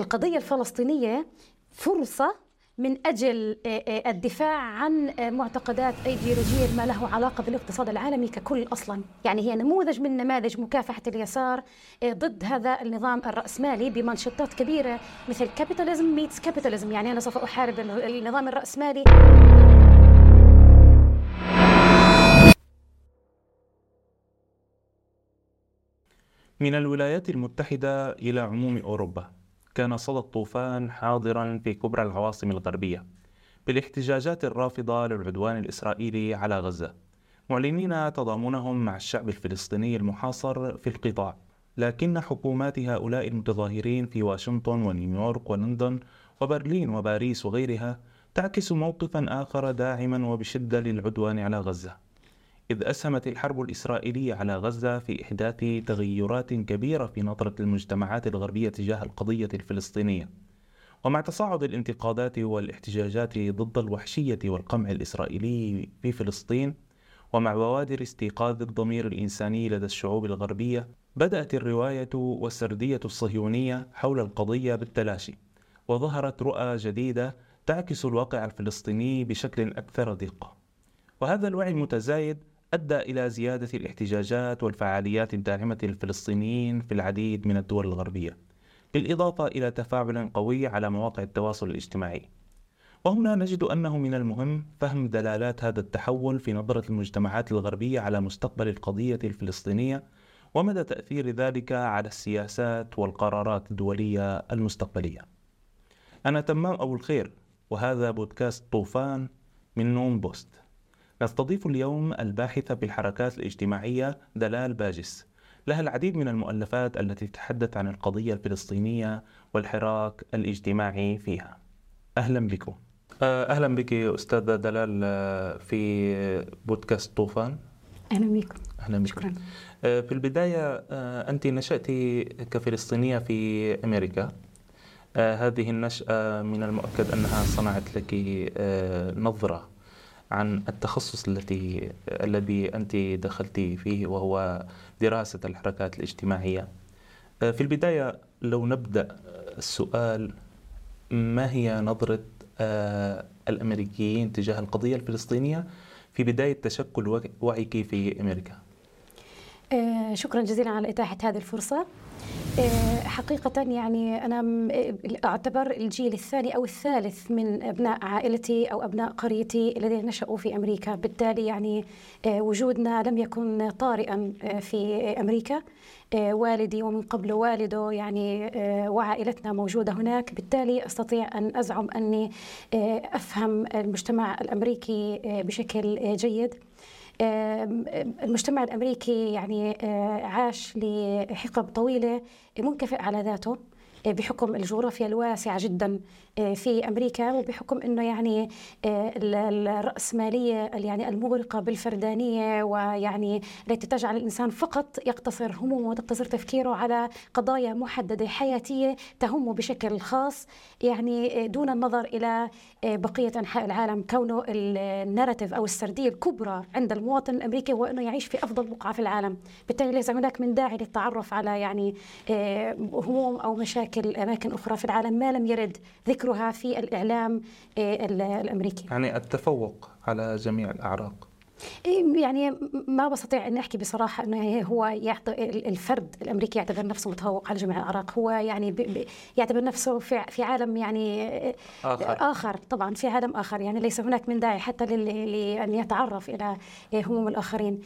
القضية الفلسطينية فرصة من أجل آه، آه، الدفاع عن آه، معتقدات ايديولوجيه ما له علاقة بالاقتصاد العالمي ككل أصلا، يعني هي نموذج من نماذج مكافحة اليسار ضد هذا النظام الرأسمالي بمانشيتات كبيرة مثل capitalism meets capitalism، يعني أنا سوف أحارب النظام الرأسمالي. من الولايات المتحدة إلى عموم أوروبا. كان صدى الطوفان حاضرا في كبرى العواصم الغربية بالاحتجاجات الرافضة للعدوان الإسرائيلي على غزة. معلنين تضامنهم مع الشعب الفلسطيني المحاصر في القطاع لكن حكومات هؤلاء المتظاهرين في واشنطن ونيويورك ولندن وبرلين وباريس وغيرها تعكس موقفا آخر داعما وبشدة للعدوان على غزة. إذ أسهمت الحرب الإسرائيلية على غزة في إحداث تغيرات كبيرة في نظرة المجتمعات الغربية تجاه القضية الفلسطينية. ومع تصاعد الانتقادات والاحتجاجات ضد الوحشية والقمع الإسرائيلي في فلسطين ومع بوادر استيقاظ الضمير الإنساني لدى الشعوب الغربية بدأت الرواية والسردية الصهيونية حول القضية بالتلاشي وظهرت رؤى جديدة تعكس الواقع الفلسطيني بشكل أكثر دقة. وهذا الوعي المتزايد أدى إلى زيادة الاحتجاجات والفعاليات الداعمة للفلسطينيين في العديد من الدول الغربية بالإضافة إلى تفاعل قوي على مواقع التواصل الاجتماعي. وهنا نجد أنه من المهم فهم دلالات هذا التحول في نظرة المجتمعات الغربية على مستقبل القضية الفلسطينية ومدى تأثير ذلك على السياسات والقرارات الدولية المستقبلية. أنا تمام أبو الخير وهذا بودكاست طوفان من نون بوست. نستضيف اليوم الباحثة في الحركات الاجتماعية دلال باجس. لها العديد من المؤلفات التي تتحدث عن القضية الفلسطينية والحراك الاجتماعي فيها. أهلا بكم. آه، أهلا بك أستاذة دلال آه، في بودكاست طوفان. أهلا بكم. أهلا بك شكرا. آه، في البداية أنت نشأت كفلسطينية في أمريكا. هذه النشأة من المؤكد أنها صنعت لك نظرة. عن التخصص التي الذي أنت دخلت فيه وهو دراسة الحركات الاجتماعية. آه، في البداية لو نبدأ السؤال ما هي نظرة آه، الأمريكيين تجاه القضية الفلسطينية في بداية تشكل وعيك في أمريكا؟ آه، شكرا جزيلا على إتاحة هذه الفرصة. آه، حقيقة يعني أنا أعتبر الجيل الثاني أو الثالث من أبناء عائلتي أو أبناء قريتي الذين نشأوا في أمريكا. بالتالي يعني آه، وجودنا لم يكن طارئا آه، في أمريكا. والدي ومن قبل والده يعني وعائلتنا موجودة هناك. بالتالي أستطيع أن أزعم أني أفهم المجتمع الأمريكي بشكل جيد. المجتمع الأمريكي يعني آه، عاش لحقب طويلة منكفئ على ذاته بحكم الجغرافيا الواسعة جدا. آه، في أمريكا وبحكم أنه يعني آه، الرأسمالية يعني المغرقة بالفردانية ويعني التي تجعل الإنسان فقط يقتصر همومه وتقتصر تفكيره على قضايا محددة حياتية تهمه بشكل خاص يعني دون النظر إلى بقية أنحاء العالم كونه الناراتيف أو السردية الكبرى عند المواطن الأمريكي هو أنه يعيش في أفضل بقعة في العالم. بالتالي ليس هناك من داعي للتعرف على يعني هموم أو مشاكل أماكن أخرى في العالم ما لم يرد ذكرها في الإعلام آه، الأمريكي. يعني التفوق على جميع الأعراق. يعني ما بستطيع ان أحكي بصراحة إنه هو يعطي الفرد الأمريكي يعتبر نفسه متفوق على جميع الأعراق. هو يعني يعتبر نفسه في في عالم يعني آخر. آخر طبعا في عالم آخر. يعني ليس هناك من داعي حتى لأن يتعرف إلى هموم الآخرين.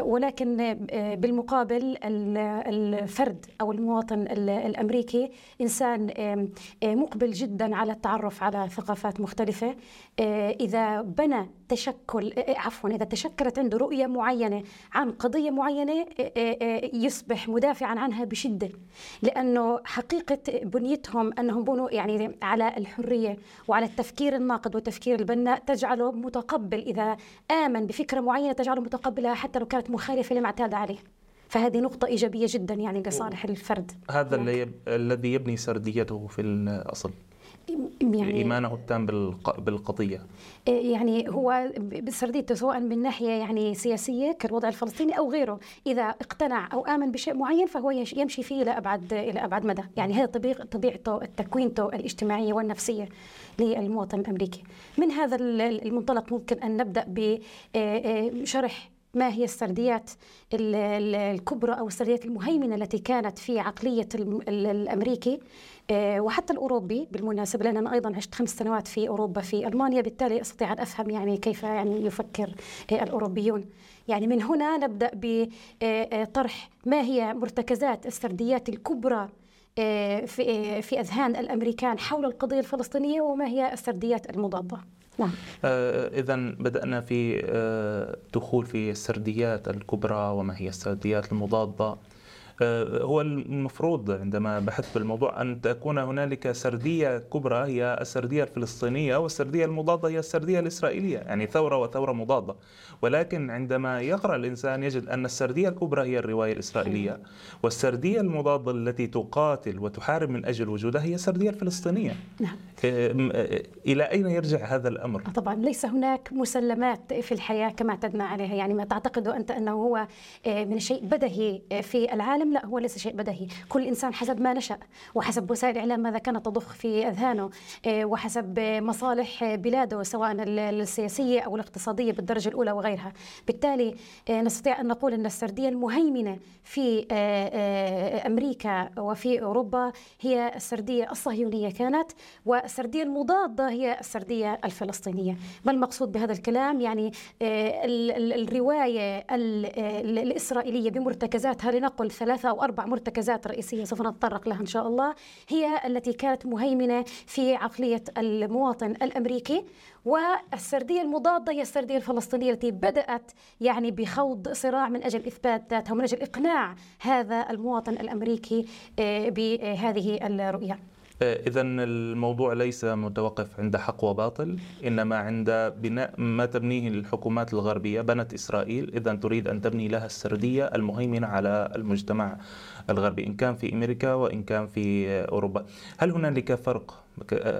ولكن بالمقابل الفرد أو المواطن الأمريكي إنسان مقبل جدا على التعرف على ثقافات مختلفة. إذا بنى تشكل عفوا إذا تشكلت عنده رؤية معينة عن قضية معينة يصبح مدافعا عنها بشدة. لأنه حقيقة بنيتهم أنهم بنوا يعني على الحرية وعلى التفكير الناقد والتفكير البناء تجعله متقبل. إذا آمن بفكرة معينة تجعله متقبلها حتى لو كانت مخالفة لما اعتاد عليه. فهذه نقطة إيجابية جدا يعني لصالح الفرد. هذا الذي يبني سرديته في الأصل. يعني إيمانه التام بالقضية. يعني هو بسرديته سواء من ناحية يعني سياسية كالوضع الفلسطيني أو غيره. إذا اقتنع أو آمن بشيء معين فهو يمشي فيه إلى أبعد إلى أبعد مدى. يعني هذه طبيعته تكوينته الاجتماعية والنفسية للمواطن الأمريكي. من هذا المنطلق ممكن أن نبدأ بشرح ما هي السرديات الكبرى أو السرديات المهيمنة التي كانت في عقلية الأمريكي؟ آه، وحتى الأوروبي بالمناسبة لأن أنا أيضا عشت خمس سنوات في أوروبا في ألمانيا بالتالي أستطيع أن أفهم يعني كيف يعني يفكر آه، الأوروبيون. يعني من هنا نبدأ بطرح آه، ما هي مرتكزات السرديات الكبرى في في أذهان الأمريكان حول القضية الفلسطينية وما هي السرديات المضادة. نعم. آه إذا بدأنا في آه دخول في السرديات الكبرى وما هي السرديات المضادة. هو المفروض عندما بحثت بالموضوع أن تكون هنالك سردية كبرى هي السردية الفلسطينية والسردية المضادة هي السردية الإسرائيلية يعني ثورة وثورة مضادة. ولكن عندما يقرأ الإنسان يجد أن السردية الكبرى هي الرواية الإسرائيلية. والسردية المضادة التي تقاتل وتحارب من أجل وجودها هي السردية الفلسطينية. نعم. آه، إلى أين يرجع هذا الأمر؟ طبعا ليس هناك مسلمات في الحياة كما اعتدنا عليها. يعني ما تعتقد أنت أنه هو آه، من شيء بدهي في العالم؟ لا هو ليس شيء بدهي كل إنسان حسب ما نشأ وحسب وسائل الإعلام ماذا كانت تضخ في أذهانه آه، وحسب مصالح بلاده سواء السياسية أو الاقتصادية بالدرجة الأولى وغيرها. بالتالي آه، نستطيع أن نقول أن السردية المهيمنة في آه، أمريكا وفي أوروبا هي السردية الصهيونية كانت والسردية المضادة هي السردية الفلسطينية. ما المقصود بهذا الكلام؟ يعني الرواية الإسرائيلية بمرتكزاتها لنقل ثلاثة أو أربع مرتكزات رئيسية سوف نتطرق لها إن شاء الله. هي التي كانت مهيمنة في عقلية المواطن الأمريكي والسردية المضادة هي السردية الفلسطينية التي بدأت يعني بخوض صراع من أجل إثبات ذاتها ومن أجل إقناع هذا المواطن الأمريكي آه، بهذه الرؤية. إذا الموضوع ليس متوقف عند حق وباطل إنما عند بناء ما تبنيه الحكومات الغربية بنت إسرائيل. إذا تريد أن تبني لها السردية المهيمنة على المجتمع الغربي إن كان في أمريكا وإن كان في أوروبا. هل هنالك فرق؟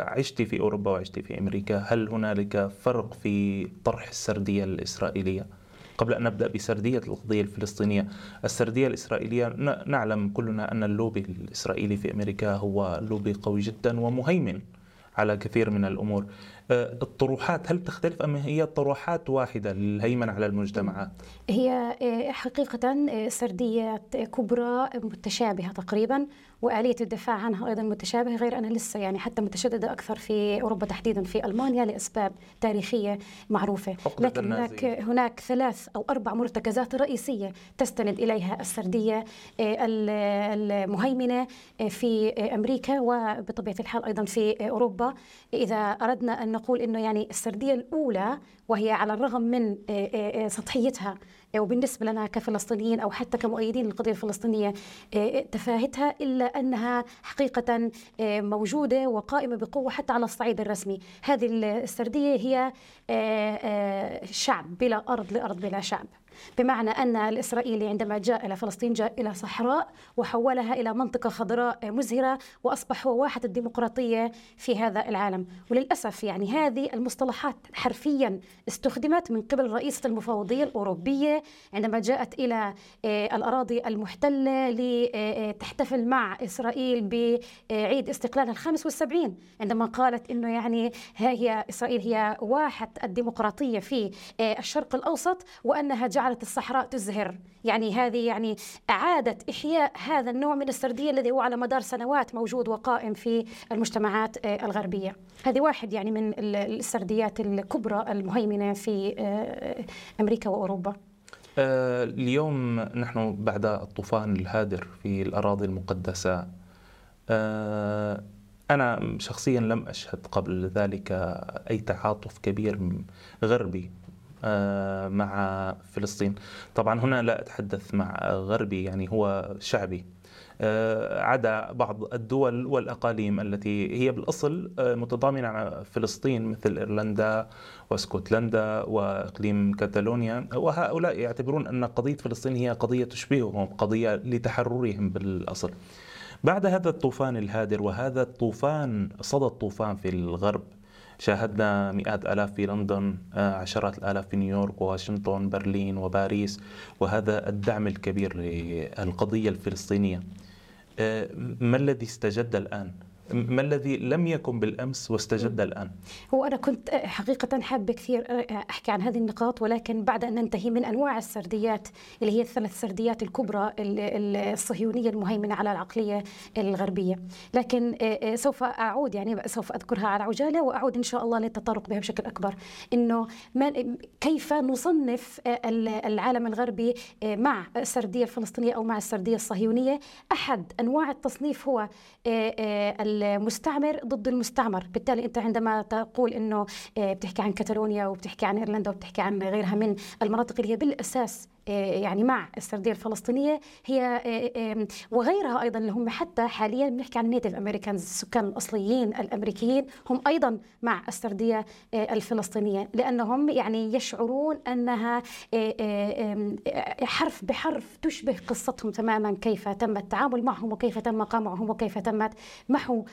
عشت في أوروبا وعشت في أمريكا هل هنالك فرق في طرح السردية الإسرائيلية؟ قبل أن نبدأ بسردية القضية الفلسطينية. السردية الإسرائيلية نعلم كلنا أن اللوبي الإسرائيلي في أمريكا هو لوبي قوي جدا ومهيمن على كثير من الأمور. الطروحات هل تختلف أم هي طروحات واحدة للهيمنة على المجتمعات؟ هي آه، حقيقة آه، سرديات كبرى متشابهة تقريبا وآلية الدفاع عنها أيضا متشابهة غير أنها لسه يعني حتى متشددة أكثر في أوروبا تحديدا في ألمانيا لأسباب تاريخية معروفة. لكن هناك هناك ثلاث أو أربع مرتكزات رئيسية تستند إليها السردية المهيمنة في أمريكا وبطبيعة الحال أيضا في أوروبا. إذا أردنا أن نقول أنه يعني السردية الأولى وهي على الرغم من سطحيتها وبالنسبة لنا كفلسطينيين أو حتى كمؤيدين للقضية الفلسطينية تفاهتها إلا أنها حقيقة موجودة وقائمة بقوة حتى على الصعيد الرسمي. هذه السردية هي شعب بلا أرض لأرض بلا شعب. بمعنى أن الإسرائيلي عندما جاء إلى فلسطين جاء إلى صحراء وحولها إلى منطقة خضراء مزهرة وأصبح هو واحة الديمقراطية في هذا العالم. وللأسف يعني هذه المصطلحات حرفيا استخدمت من قبل رئيسة المفوضية الأوروبية عندما جاءت إلى آه، الأراضي المحتلة لتحتفل مع إسرائيل بعيد استقلالها الخامس والسبعين. عندما قالت أنه يعني هي إسرائيل هي واحة الديمقراطية في آه، الشرق الأوسط وأنها جعلت جعلت الصحراء تزهر. يعني هذه يعني أعادت إحياء هذا النوع من السردية الذي هو على مدار سنوات موجود وقائم في المجتمعات آه، الغربية. هذه واحد يعني من السرديات الكبرى المهيمنة في آه، أمريكا وأوروبا. آه، اليوم نحن بعد الطوفان الهادر في الأراضي المقدسة أنا شخصيا لم أشهد قبل ذلك أي تعاطف كبير غربي. مع فلسطين. طبعا هنا لا أتحدث مع غربي يعني هو شعبي. آه، عدا بعض الدول والأقاليم التي هي بالأصل آه، متضامنة مع فلسطين مثل إيرلندا واسكتلندا وإقليم كاتالونيا. وهؤلاء يعتبرون أن قضية فلسطين هي قضية تشبههم قضية لتحررهم بالأصل. بعد هذا الطوفان الهادر وهذا الطوفان صدى الطوفان في الغرب شاهدنا مئات آلاف في لندن آه، عشرات الآلاف في نيويورك وواشنطن برلين وباريس وهذا الدعم الكبير للقضية الفلسطينية آه، ما الذي استجد الآن؟ ما الذي لم يكن بالأمس واستجد الآن؟ هو أنا كنت حقيقة حابة كثير أحكي عن هذه النقاط ولكن بعد أن ننتهي من أنواع السرديات اللي هي الثلاث سرديات الكبرى الصهيونية المهيمنة على العقلية الغربية، لكن سوف أعود يعني سوف أذكرها على عجالة وأعود إن شاء الله للتطرق بها بشكل أكبر. إنه كيف نصنف العالم الغربي مع السردية الفلسطينية أو مع السردية الصهيونية، أحد أنواع التصنيف هو المستعمر ضد المستعمر. بالتالي أنت عندما تقول أنه آه، بتحكي عن كتالونيا وبتحكي عن إيرلندا وبتحكي عن غيرها من المناطق اللي هي بالأساس يعني مع السرديه الفلسطينية. هي آه، وغيرها أيضا اللي هم حتى حاليا بنحكي عن النيتف امريكانز السكان الأصليين الأمريكيين هم أيضا مع السردية آه، الفلسطينية لأنهم يعني يشعرون أنها حرف بحرف تشبه قصتهم تماما كيف تم التعامل معهم وكيف تم قمعهم وكيف تمت محو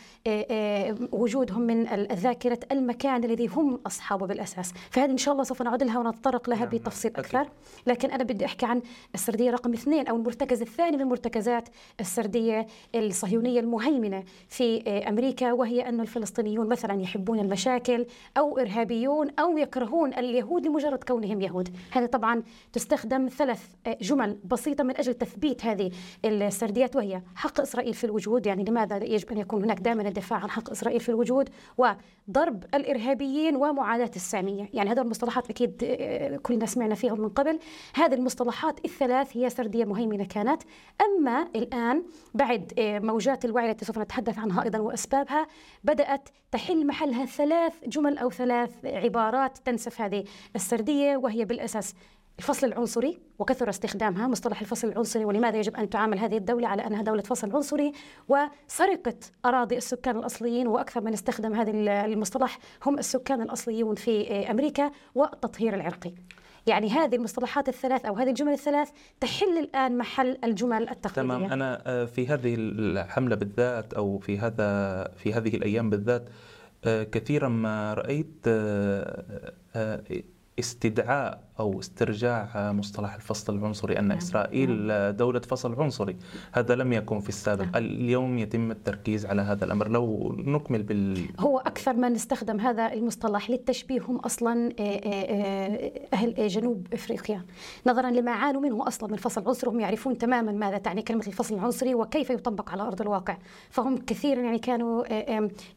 وجودهم من الذاكرة المكان الذي هم أصحابه بالأساس. فهذه إن شاء الله سوف نعود لها ونتطرق لها نعم. بتفصيل أكثر. لكن أنا بدي بدي أحكي عن السردية رقم اثنين أو المرتكز الثاني من مرتكزات السردية الصهيونية المهيمنة في أمريكا وهي أن الفلسطينيون مثلا يحبون المشاكل أو إرهابيون أو يكرهون اليهود لمجرد كونهم يهود، هذه طبعا تستخدم ثلاث جمل بسيطة من أجل تثبيت هذه السرديات وهي حق إسرائيل في الوجود، يعني لماذا يجب أن يكون هناك دائما الدفاع عن حق إسرائيل في الوجود وضرب الإرهابيين ومعاداه السامية، يعني هذول المصطلحات أكيد كلنا سمعنا فيهم من قبل، هذه المصطلحات الثلاث هي سردية مهيمنة كانت أما الآن بعد آه، موجات الوعي التي سوف نتحدث عنها أيضا وأسبابها بدأت تحل محلها ثلاث جمل أو ثلاث عبارات تنسف هذه السردية وهي بالأساس الفصل العنصري وكثر استخدامها مصطلح الفصل العنصري ولماذا يجب أن تعامل هذه الدولة على أنها دولة فصل عنصري وسرقة أراضي السكان الأصليين وأكثر من استخدم هذا المصطلح هم السكان الأصليون في آه، أمريكا والتطهير العرقي. يعني هذه المصطلحات الثلاث أو هذه الجمل الثلاث تحل الآن محل الجمل التقليدية. تمام. أنا آه، في هذه الحملة بالذات أو في هذا في هذه الأيام بالذات آه، كثيرا ما رأيت آه، استدعاء أو استرجاع مصطلح الفصل العنصري أن نعم. إسرائيل نعم. دولة فصل عنصري هذا لم يكن في السابق نعم. اليوم يتم التركيز على هذا الأمر لو نكمل بال هو أكثر من استخدم هذا المصطلح للتشبيه هم أصلا آه، آه، آه، أهل جنوب إفريقيا نظرا لما عانوا منه أصلا من فصل عنصري هم يعرفون تماما ماذا تعني كلمة الفصل العنصري وكيف يطبق على أرض الواقع فهم كثيرا يعني كانوا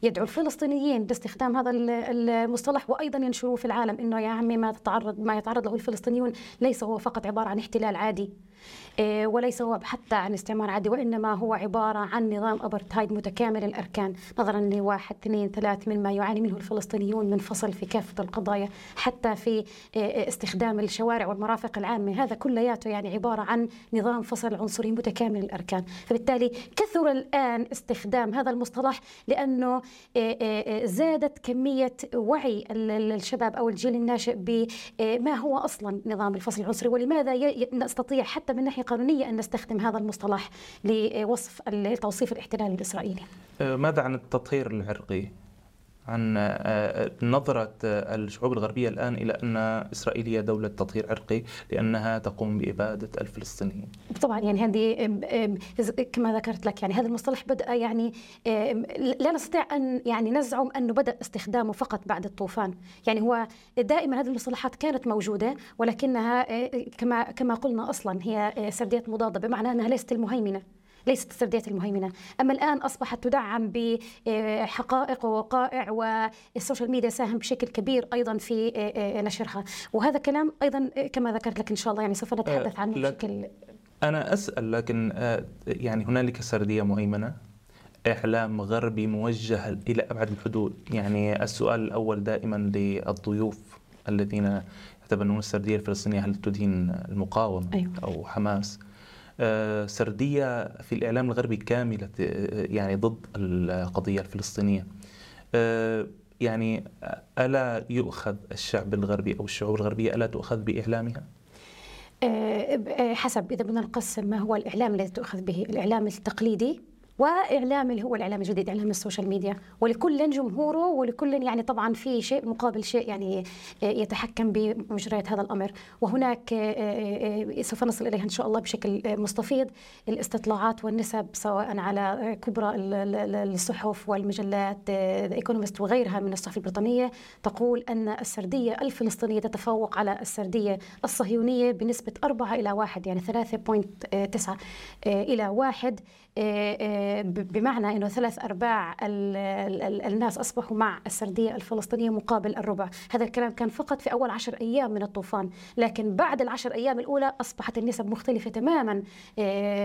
يدعوا الفلسطينيين باستخدام هذا المصطلح وأيضا ينشروه في العالم إنه يا عمي ما تتعرض ما يتعرض له الفلسطينيون ليس هو فقط عبارة عن احتلال عادي. وليس هو حتى عن استعمار عادي وإنما هو عبارة عن نظام أبرتايد متكامل الأركان. نظرا لواحد اثنين ثلاث مما يعاني منه الفلسطينيون من فصل في كافة القضايا حتى في إيه، إيه، استخدام الشوارع والمرافق العامة. هذا كلياته يعني عبارة عن نظام فصل عنصري متكامل الأركان. فبالتالي كثر الآن استخدام هذا المصطلح لأنه زادت كمية وعي الشباب أو الجيل الناشئ بما هو أصلا نظام الفصل العنصري ولماذا نستطيع حتى من ناحية قانونية أن نستخدم هذا المصطلح لوصف توصيف الاحتلال الإسرائيلي أه، ماذا عن التطهير العرقي؟ عن أه، نظرة الشعوب الغربية الآن إلى أن إسرائيل هي دولة تطهير عرقي لأنها تقوم بإبادة الفلسطينيين. طبعا يعني هذه كما ذكرت لك يعني هذا المصطلح بدأ يعني لا نستطيع أن يعني نزعم أنه بدأ استخدامه فقط بعد الطوفان. يعني هو دائما هذه المصطلحات كانت موجودة ولكنها كما كما قلنا أصلا هي سرديات مضادة بمعنى أنها ليست المهيمنة. ليست السرديات المهيمنة. أما الآن أصبحت تدعم بحقائق ووقائع وال social media ساهم بشكل كبير أيضا في نشرها. وهذا كلام أيضا كما ذكرت لك إن شاء الله يعني سوف نتحدث عنه بشكل أنا أسأل لكن آه، يعني هنالك سردية مهيمنة؟ إعلام غربي موجه إلى أبعد الحدود. يعني السؤال الأول دائما للضيوف الذين يتبنون السردية الفلسطينية هل تدين المقاومة أيوة. أو حماس؟ آه، سردية في الإعلام الغربي كاملة آه، يعني ضد القضية الفلسطينية آه، يعني ألا يؤخذ الشعب الغربي أو الشعوب الغربية ألا تؤخذ بإعلامها؟ حسب إذا بدنا نقسم ما هو الإعلام الذي تؤخذ به الإعلام التقليدي واعلام اللي هو الإعلام الجديد إعلام ال social media. ولكل جمهوره ولكل يعني طبعا في شيء مقابل شيء يعني يتحكم بمجريات هذا الأمر. وهناك سوف نصل إليها إن شاء الله بشكل مستفيض. الاستطلاعات والنسب سواء على كبرى الصحف والمجلات Economist وغيرها من الصحف البريطانية تقول أن السردية الفلسطينية تتفوق على السردية الصهيونية بنسبة 4 إلى 1 يعني 3.9 إلى 1 بمعنى إنه ثلاث أرباع الناس أصبحوا مع السردية الفلسطينية مقابل الربع، هذا الكلام كان فقط في أول عشر أيام من الطوفان، لكن بعد العشر أيام الأولى أصبحت النسب مختلفة تماما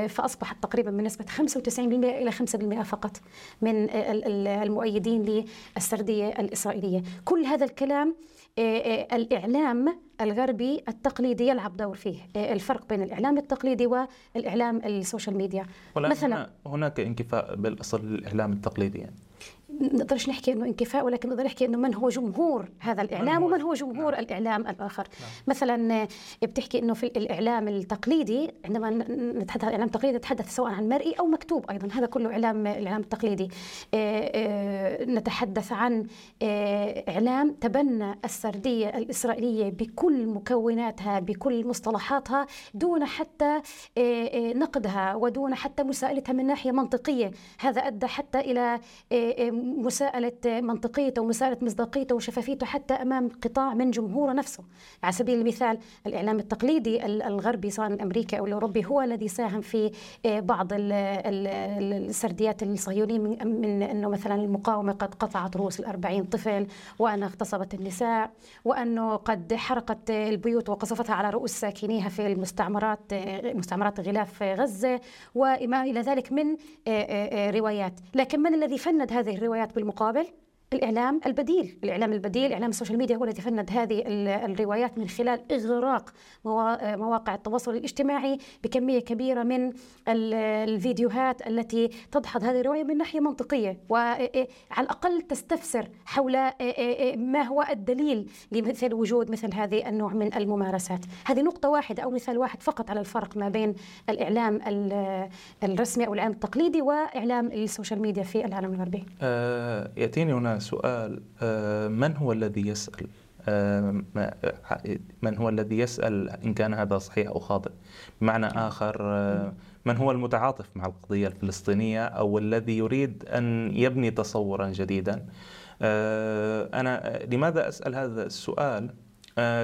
فأصبحت تقريبا من نسبه 95% إلى 5% فقط من المؤيدين للسردية الإسرائيلية، كل هذا الكلام الإعلام الغربي التقليدي يلعب دور فيه الفرق بين الإعلام التقليدي والإعلام السوشيال ميديا مثلا هناك انكفاء بالأصل للإعلام التقليدي يعني. نقدرش نحكي إنه انكفاء ولكن نقدر نحكي إنه من هو جمهور هذا الإعلام ومن هو جمهور. نعم. الإعلام الآخر. نعم. مثلا بتحكي إنه في الإعلام التقليدي عندما نتحدث عن الاعلام التقليدي نتحدث سواء عن مرئي أو مكتوب أيضا. هذا كله إعلام الاعلام التقليدي نتحدث عن إعلام تبنى السردية الإسرائيلية بكل مكوناتها بكل مصطلحاتها دون حتى نقدها ودون حتى مساءلتها من ناحية منطقية. هذا أدى حتى إلى مساءلة منطقيته ومساءلة مصداقيته وشفافيته حتى أمام قطاع من جمهوره نفسه. على سبيل المثال الإعلام التقليدي الغربي سواء الأمريكي أو الأوروبي هو الذي ساهم في آه، بعض السرديات الصهيونية من أنه مثلا المقاومة قد قطعت رؤوس الأربعين طفل وأنها اغتصبت النساء وأنه قد حرقت البيوت وقصفتها على رؤوس ساكنيها في المستعمرات آه، مستعمرات غلاف غزة وما إلى ذلك من آه، روايات. لكن من الذي فند هذه الروايات بالمقابل؟ الإعلام البديل. الإعلام البديل إعلام ال social media هو الذي فند هذه الروايات من خلال إغراق مواقع التواصل الاجتماعي بكمية كبيرة من الفيديوهات التي تدحض هذه الرواية من ناحية منطقية وعلى الأقل تستفسر حول ما هو الدليل لمثل وجود مثل هذه النوع من الممارسات. هذه نقطة واحدة أو مثال واحد فقط على الفرق ما بين الإعلام الرسمي أو الإعلام التقليدي وإعلام ال social media في العالم الغربي. أه يأتيني هنا سؤال آه، من هو الذي يسأل؟ آه، من هو الذي يسأل إن كان هذا صحيح أو خاطئ؟ بمعنى آخر آه، من هو المتعاطف مع القضية الفلسطينية أو الذي يريد أن يبني تصورا جديدا؟ أنا لماذا أسأل هذا السؤال؟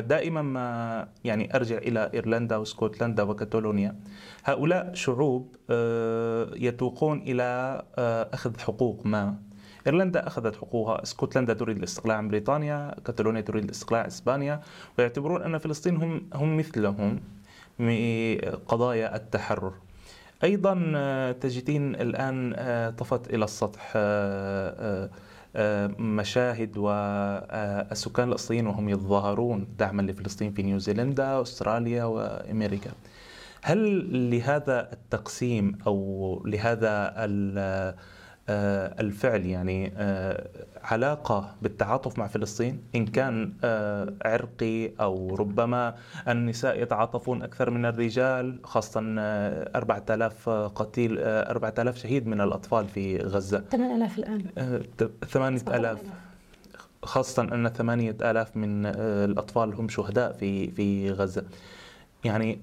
دائما ما يعني أرجع إلى إيرلندا واسكتلندا وكاتالونيا. هؤلاء شعوب يتوقون إلى أخذ حقوق ما. إيرلندا أخذت حقوقها، اسكتلندا تريد الاستقلاع عن بريطانيا، كاتالونيا تريد الاستقلاع عن إسبانيا، ويعتبرون أن فلسطين هم هم مثلهم قضايا التحرر. أيضا آه، تجدين الآن آه، طفت إلى السطح آه، مشاهد والسكان الأصليين وهم يتظاهرون دعما لفلسطين في نيوزيلندا أستراليا وأمريكا. هل لهذا التقسيم أو لهذا الفعل يعني آه، علاقة بالتعاطف مع فلسطين إن كان آه، عرقي أو ربما النساء يتعاطفون أكثر من الرجال خاصة 4000 قتيل 4000 شهيد من الأطفال في غزة. 8000 الآن. 8000 خاصة أن 8000 من الأطفال هم شهداء في في غزة. يعني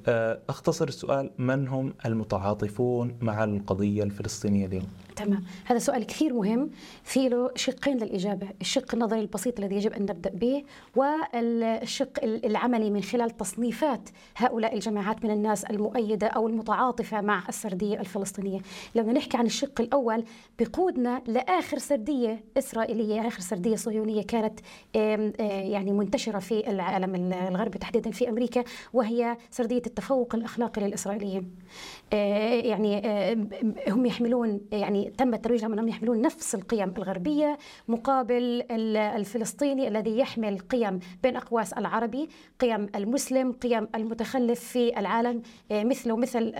أختصر السؤال من هم المتعاطفون مع القضية الفلسطينية اليوم؟ تمام. هذا سؤال كثير مهم في له شقين للإجابة. الشق النظري البسيط الذي يجب أن نبدأ به والشق العملي من خلال تصنيفات هؤلاء الجماعات من الناس المؤيدة أو المتعاطفة مع السردية الفلسطينية. لما نحكي عن الشق الأول بقودنا لآخر سردية إسرائيلية آخر سردية صهيونية كانت يعني منتشرة في العالم الغربي تحديدا في أمريكا وهي سردية التفوق الأخلاقي للإسرائيليين يعني هم يحملون يعني تم الترويج لهم أنهم يحملون نفس القيم الغربية مقابل الفلسطيني الذي يحمل قيم بين أقواس العربي، قيم المسلم، قيم المتخلف في العالم آه، مثله مثل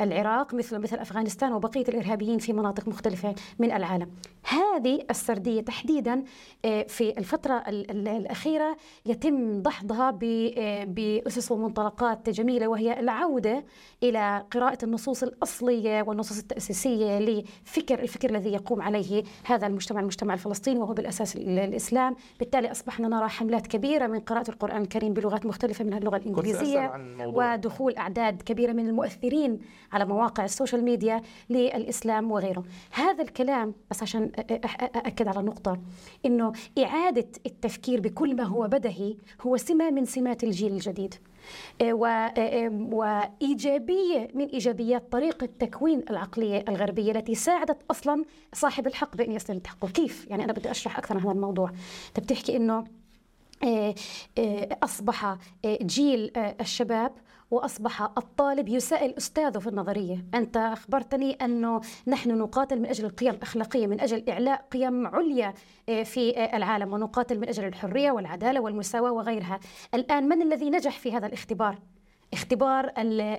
العراق، مثله مثل أفغانستان وبقية الإرهابيين في مناطق مختلفة من العالم. هذه السردية تحديدا آه، في الفترة الأخيرة يتم دحضها آه، بأسس ومنطلقات جميلة وهي العودة إلى قراءة النصوص الأصلية والنصوص التأسيسية فكر الفكر الذي يقوم عليه هذا المجتمع المجتمع الفلسطيني وهو بالأساس الإسلام. بالتالي أصبحنا نرى حملات كبيرة من قراءة القرآن الكريم بلغات مختلفة منها اللغة الإنجليزية ودخول أعداد كبيرة من المؤثرين على مواقع ال social media للإسلام وغيره. هذا الكلام بس عشان اكد على نقطة إنه إعادة التفكير بكل ما هو بدهي هو سمة من سمات الجيل الجديد. وإيجابية من إيجابيات طريقة تكوين العقلية الغربية التي ساعدت أصلا صاحب الحق بأن يصل للتحقق كيف؟ يعني أنا بدي أشرح أكثر عن هذا الموضوع أنت بتحكي أنه آه، أصبح جيل الشباب وأصبح الطالب يسائل أستاذه في النظرية، أنت أخبرتني أنه نحن نقاتل من أجل القيم الأخلاقية، من أجل إعلاء قيم عليا آه، في آه، العالم ونقاتل من أجل الحرية والعدالة والمساواة وغيرها، الآن من الذي نجح في هذا الاختبار؟ اختبار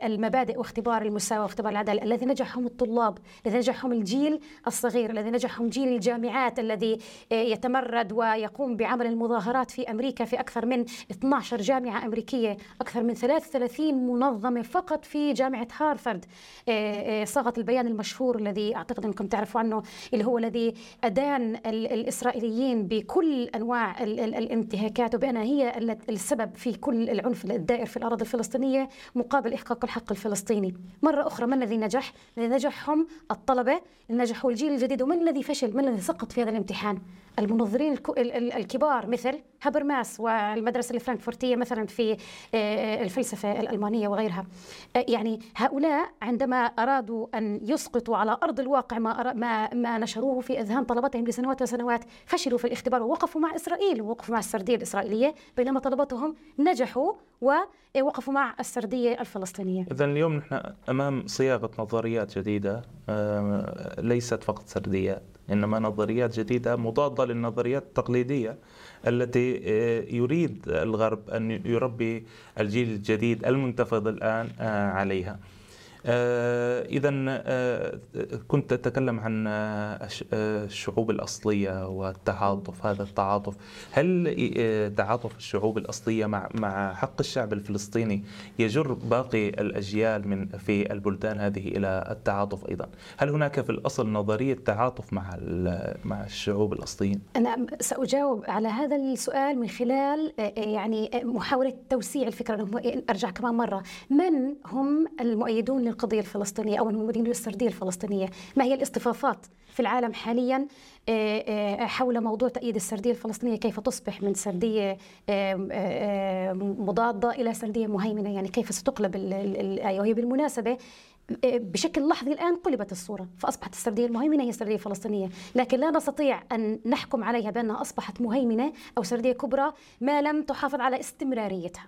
المبادئ واختبار المساواة واختبار العدالة. الذي نجحهم الطلاب الذي نجحهم الجيل الصغير الذي نجحهم جيل الجامعات الذي آه، يتمرد ويقوم بعمل المظاهرات في أمريكا في أكثر من 12 جامعة أمريكية أكثر من 33 منظمة فقط في جامعة هارفارد. آه، آه، صاغت البيان المشهور الذي أعتقد أنكم تعرفوا عنه اللي هو الذي أدان الإسرائيليين بكل أنواع الانتهاكات وبأنها هي السبب في كل العنف الدائر في الأراضي الفلسطينية. مقابل إحقاق الحق الفلسطيني. مرة أخرى من الذي نجح؟ الذي نجح هم الطلبة. نجحوا الجيل الجديد. ومن الذي فشل؟ من الذي سقط في هذا الامتحان؟ المنظرين الكبار. مثل هابرماس والمدرسة الفرانكفورتية مثلا في آه، الفلسفة الألمانية وغيرها. آه، يعني هؤلاء عندما أرادوا أن يسقطوا على أرض الواقع ما, ما, ما نشروه في أذهان طلبتهم لسنوات وسنوات فشلوا في الاختبار ووقفوا مع إسرائيل. ووقفوا مع السردية الإسرائيلية. بينما طلبتهم نجحوا ووقفوا مع السردية الفلسطينية. إذا اليوم نحن أمام صياغة نظريات جديدة آه، ليست فقط سرديات إنما نظريات جديدة مضادة للنظريات التقليدية التي آه، يريد الغرب أن يربي الجيل الجديد المنتفض الآن آه، عليها. آه، إذا آه، كنت أتكلم عن آه، الشعوب الأصلية والتعاطف هذا التعاطف. هل تعاطف الشعوب الأصلية مع مع حق الشعب الفلسطيني يجر باقي الأجيال من في البلدان هذه إلى التعاطف أيضا؟ هل هناك في الأصل نظرية تعاطف مع مع الشعوب الأصليين؟ أنا سأجاوب على هذا السؤال من خلال يعني محاولة توسيع الفكرة أرجع كمان مرة. من هم المؤيدون للقضية الفلسطينية أو المؤمنين للسردية الفلسطينية. ما هي الاصطفافات في العالم حاليا؟ آه، آه، حول موضوع تأييد السردية الفلسطينية كيف تصبح من سردية مضادة إلى سردية مهيمنة؟ يعني كيف ستقلب الآية وهي بالمناسبة بشكل لحظي الآن قلبت الصورة فأصبحت السردية المهيمنة هي السردية الفلسطينية. لكن لا نستطيع أن نحكم عليها بأنها أصبحت مهيمنة أو سردية كبرى ما لم تحافظ على استمراريتها.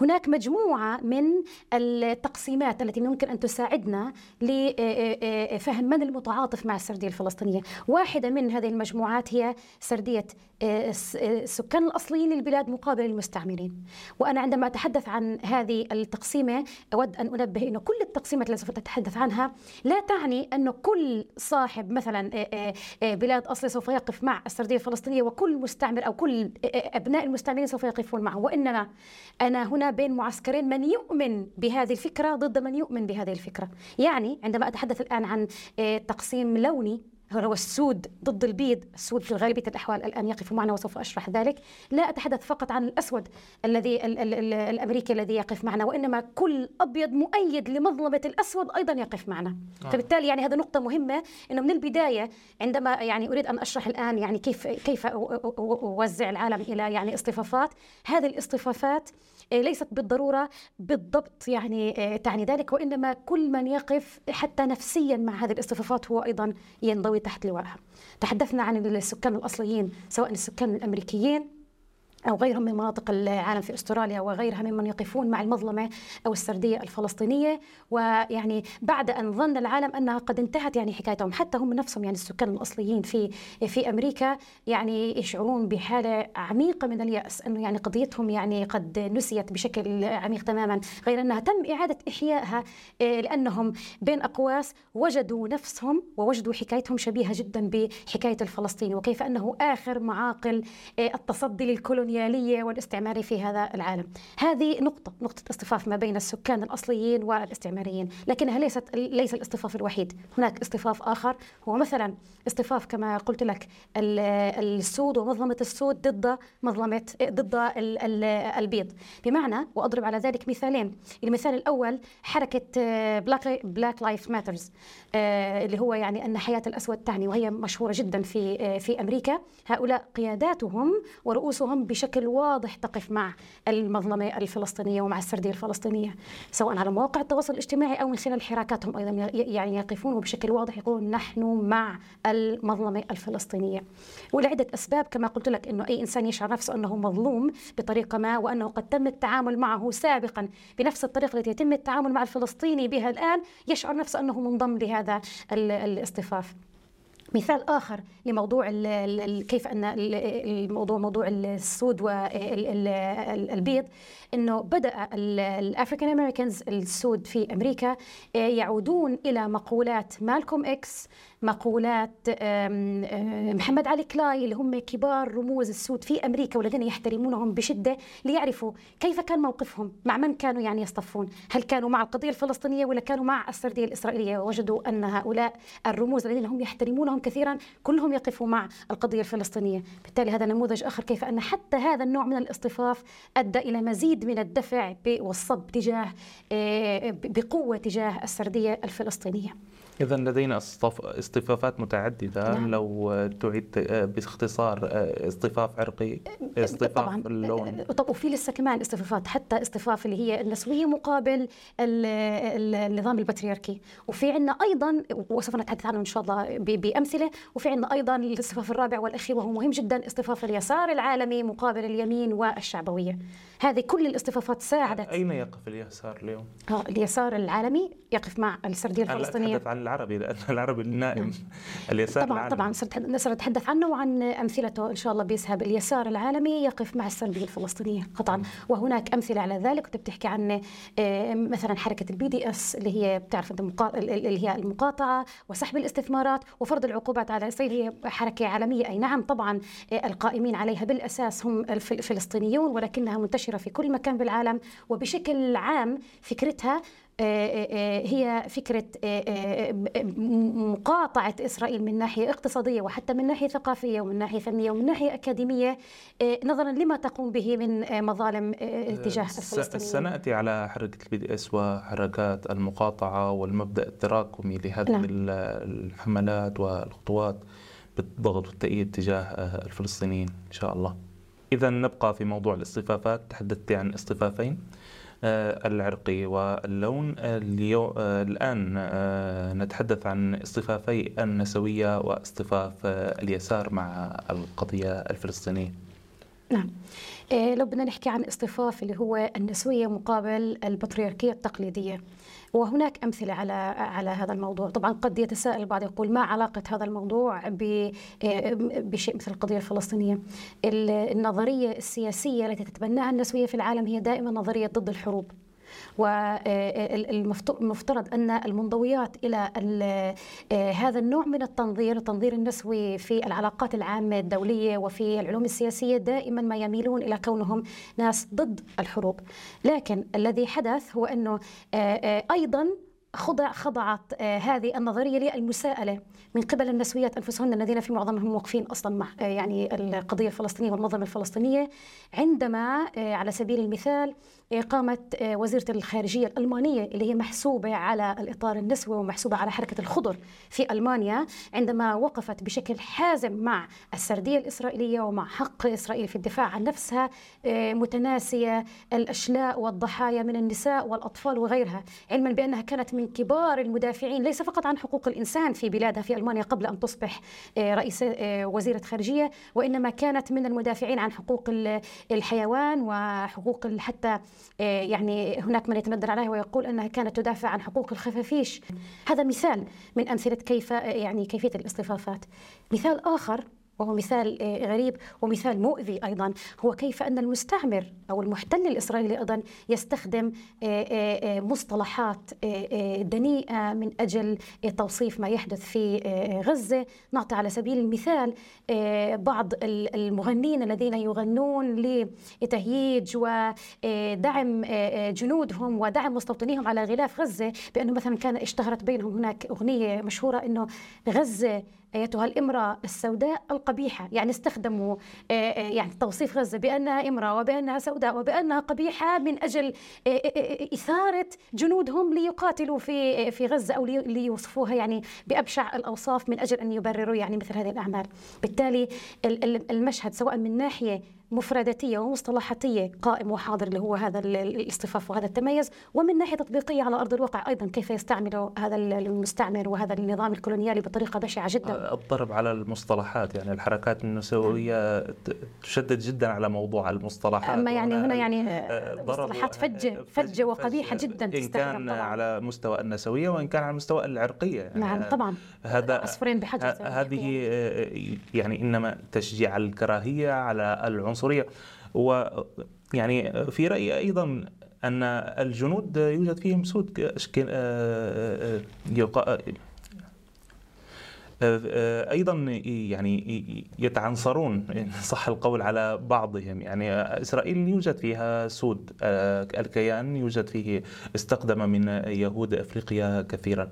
هناك مجموعة من التقسيمات التي ممكن أن تساعدنا لفهم من المتعاطف مع السردية الفلسطينية. واحدة من هذه المجموعات هي سردية السكان الأصليين للبلاد مقابل المستعمرين. وأنا عندما أتحدث عن هذه التقسيمة أود أن أنبه أنه كل التقسيمات التي سوف أتحدث عنها لا تعني أنه كل صاحب مثلا بلاد أصلي سوف يقف مع السردية الفلسطينية وكل مستعمر أو كل أبناء المستعمرين سوف يقفون معه. وإنما أنا هنا بين معسكرين من يؤمن بهذه الفكرة ضد من يؤمن بهذه الفكرة. يعني عندما أتحدث الآن عن تقسيم لوني هو السود ضد البيض السود في غالبية الأحوال الآن يقف معنا وسوف أشرح ذلك لا أتحدث فقط عن الأسود الذي الأمريكي الذي يقف معنا وإنما كل أبيض مؤيد لمظلمة الأسود أيضا يقف معنا آه. فبالتالي يعني هذه نقطة مهمة أنه من البداية عندما يعني أريد أن أشرح الآن يعني كيف كيف أوزع العالم إلى يعني اصطفافات هذه الاصطفافات آه، ليست بالضرورة بالضبط يعني آه، تعني ذلك وإنما كل من يقف حتى نفسيا مع هذه الاصطفافات هو أيضا ينضوي تحت لوائها. تحدثنا عن السكان الأصليين سواء السكان الأمريكيين أو غيرهم من مناطق العالم في أستراليا وغيرها ممن يقفون مع المظلمة أو السردية الفلسطينية. ويعني بعد أن ظن العالم أنها قد انتهت يعني حكايتهم حتى هم نفسهم يعني السكان الأصليين في في أمريكا يعني يشعرون بحالة عميقة من اليأس أنه يعني قضيتهم يعني قد نسيت بشكل عميق تماما غير أنها تم إعادة إحيائها آه، لأنهم بين أقواس وجدوا نفسهم ووجدوا حكايتهم شبيهة جدا بحكاية الفلسطيني وكيف أنه آخر معاقل آه، التصدي للكولونيا الكولونيالية والاستعمارية في هذا العالم. هذه نقطة نقطة اصطفاف ما بين السكان الأصليين والإستعماريين لكنها ليست ليس الاصطفاف الوحيد. هناك اصطفاف آخر هو مثلا اصطفاف كما قلت لك السود ومظلمة السود ضد مظلمة ضد البيض. بمعنى وأضرب على ذلك مثالين. المثال الأول حركة Black Black Lives Matter اللي هو يعني أن حياة الأسود تعني وهي مشهورة جدا في آه، في أمريكا. هؤلاء قياداتهم ورؤوسهم بشكل واضح تقف مع المظلمة الفلسطينية ومع السردية الفلسطينية سواء على مواقع التواصل الاجتماعي أو من خلال حراكاتهم أيضا يعني يقفون بشكل واضح يقولون نحن مع المظلمة الفلسطينية. ولعدة أسباب كما قلت لك أنه أي إنسان يشعر نفسه أنه مظلوم بطريقة ما وأنه قد تم التعامل معه سابقا بنفس الطريقة التي يتم التعامل مع الفلسطيني بها الآن يشعر نفسه أنه منضم لهذا الاصطفاف مثال آخر لموضوع كيف أن الموضوع موضوع السود والبيض أنه بدأ ال African Americans السود في أمريكا آه، يعودون إلى مقولات مالكوم إكس مقولات محمد علي كلاي اللي هم كبار رموز السود في أمريكا والذين يحترمونهم بشدة ليعرفوا كيف كان موقفهم مع من كانوا يعني يصطفون؟ هل كانوا مع القضية الفلسطينية ولا كانوا مع السردية الإسرائيلية؟ ووجدوا أن هؤلاء الرموز الذين هم يحترمونهم كثيرا كلهم يقفوا مع القضية الفلسطينية. بالتالي هذا نموذج آخر كيف أن حتى هذا النوع من الاصطفاف أدى إلى مزيد من الدفع والصب تجاه آه، بقوة تجاه السردية الفلسطينية. إذا لدينا اصطفافات متعددة. نعم. لو تعيد آه، باختصار آه، اصطفاف عرقي اصطفاف طبعا. اللون. طب وفي لسه كمان اصطفافات حتى اصطفاف اللي هي النسوية مقابل النظام البطريركي وفي عندنا أيضا وسوف نتحدث عنه إن شاء الله بأمثلة وفي عندنا أيضا الاصطفاف الرابع والأخير وهو مهم جدا اصطفاف اليسار العالمي مقابل اليمين والشعبوية. هذه كل الاصطفافات ساعدت. أين يقف اليسار اليوم؟ اليسار العالمي يقف مع السردية الفلسطينية. أتحدث عن العربي لأن العربي النائم نعم. اليسار طبعا العالمي. طبعا سنتحدث عنه وعن أمثلته إن شاء الله بإسهاب. اليسار العالمي يقف مع السرديه الفلسطينية قطعا. وهناك أمثلة على ذلك. كنت بتحكي عن آه، مثلا حركة ال BDS اللي هي بتعرف اللي هي المقاطعة وسحب الاستثمارات وفرض العقوبات على إسرائيل هي حركة عالمية. أي نعم طبعا آه، القائمين عليها بالأساس هم الفلسطينيون ولكنها منتشرة في كل مكان بالعالم. وبشكل عام فكرتها هي فكرة مقاطعة إسرائيل من ناحية اقتصادية وحتى من ناحية ثقافية ومن ناحية فنية ومن ناحية أكاديمية نظرا لما تقوم به من مظالم تجاه الفلسطينيين؟ سنأتي على حركة ال BDS وحركات المقاطعة والمبدأ التراكمي لهذه نعم. الحملات والخطوات بالضغط والتأييد تجاه الفلسطينيين إن شاء الله. إذا نبقى في موضوع الاصطفافات. تحدثت عن اصطفافين. آه، العرقي واللون. آه، الآن آه، نتحدث عن اصطفافي النسوية واصطفاف اليسار مع القضية الفلسطينية. نعم. لو بدنا نحكي عن اصطفاف اللي هو النسوية مقابل البطريركية التقليدية وهناك أمثلة على على هذا الموضوع. طبعا قد يتساءل البعض يقول ما علاقة هذا الموضوع بشيء مثل القضية الفلسطينية. النظرية السياسية التي تتبناها النسوية في العالم هي دائما نظرية ضد الحروب. والمفترض أن المنضويات إلى آه، هذا النوع من التنظير التنظير النسوي في العلاقات العامة الدولية وفي العلوم السياسية دائما ما يميلون إلى كونهم ناس ضد الحروب. لكن الذي حدث هو أنه آه، آه، أيضا خضع خضعت هذه النظرية للمساءلة من قبل النسويات أنفسهن الذين في معظمهم موقفين أصلا مع يعني القضية الفلسطينية والمنظمة الفلسطينية. عندما على سبيل المثال قامت وزيرة الخارجية الألمانية اللي هي محسوبة على الإطار النسوي ومحسوبة على حركة الخضر في ألمانيا عندما وقفت بشكل حازم مع السردية الإسرائيلية ومع حق إسرائيل في الدفاع عن نفسها متناسية الأشلاء والضحايا من النساء والأطفال وغيرها علما بأنها كانت من كبار المدافعين ليس فقط عن حقوق الإنسان في بلادها في ألمانيا قبل أن تصبح آه، رئيس آه، وزيرة خارجية وإنما كانت من المدافعين عن حقوق الحيوان وحقوق حتى آه، يعني هناك من يتندر عليها ويقول أنها كانت تدافع عن حقوق الخفافيش. هذا مثال من أمثلة كيف يعني كيفية الاصطفافات. مثال آخر وهو مثال آه، غريب ومثال مؤذي أيضا. هو كيف أن المستعمر أو المحتل الإسرائيلي أيضا يستخدم آه، آه، مصطلحات دنيئة من أجل توصيف ما يحدث في غزة. نعطي على سبيل المثال بعض المغنين الذين يغنون لتهييج ودعم جنودهم ودعم مستوطنيهم على غلاف غزة. بأنه مثلا كان اشتهرت بينهم هناك أغنية مشهورة إنه غزة أيتها الإمرأة السوداء القبيحة. يعني استخدموا آه، آه، يعني توصيف غزة بأنها إمرأة وبأنها سوداء وبأنها قبيحة من أجل آه، إثارة جنودهم ليقاتلوا في في غزة أو ليوصفوها يعني بأبشع الأوصاف من أجل أن يبرروا يعني مثل هذه الأعمال. بالتالي المشهد سواء من ناحية مفرداتيه ومصطلحاتية قائم وحاضر اللي هو هذا الاصطفاف وهذا التميز. ومن ناحية تطبيقية على أرض الواقع أيضا كيف يستعمل هذا المستعمر وهذا النظام الكولونيالي بطريقة بشعة جدا؟ الضرب على المصطلحات يعني الحركات النسويه تشدد جدا على موضوع المصطلحات. أما يعني هنا يعني مصطلحات فجة فجة وقبيحة جدا ان كان طبعا. على مستوى النسويه وإن كان على مستوى العرقية يعني نعم طبعا. هذا عصفورين بحجر هذه يعني إنما تشجيع الكراهية على العنصر العنصرية. ويعني في رأيي أيضا أن الجنود يوجد فيهم سود آه، آه، آه، أيضا يعني يتعنصرون إن صح القول على بعضهم. يعني إسرائيل يوجد فيها سود الكيان يوجد فيه استخدم من يهود أفريقيا كثيرا.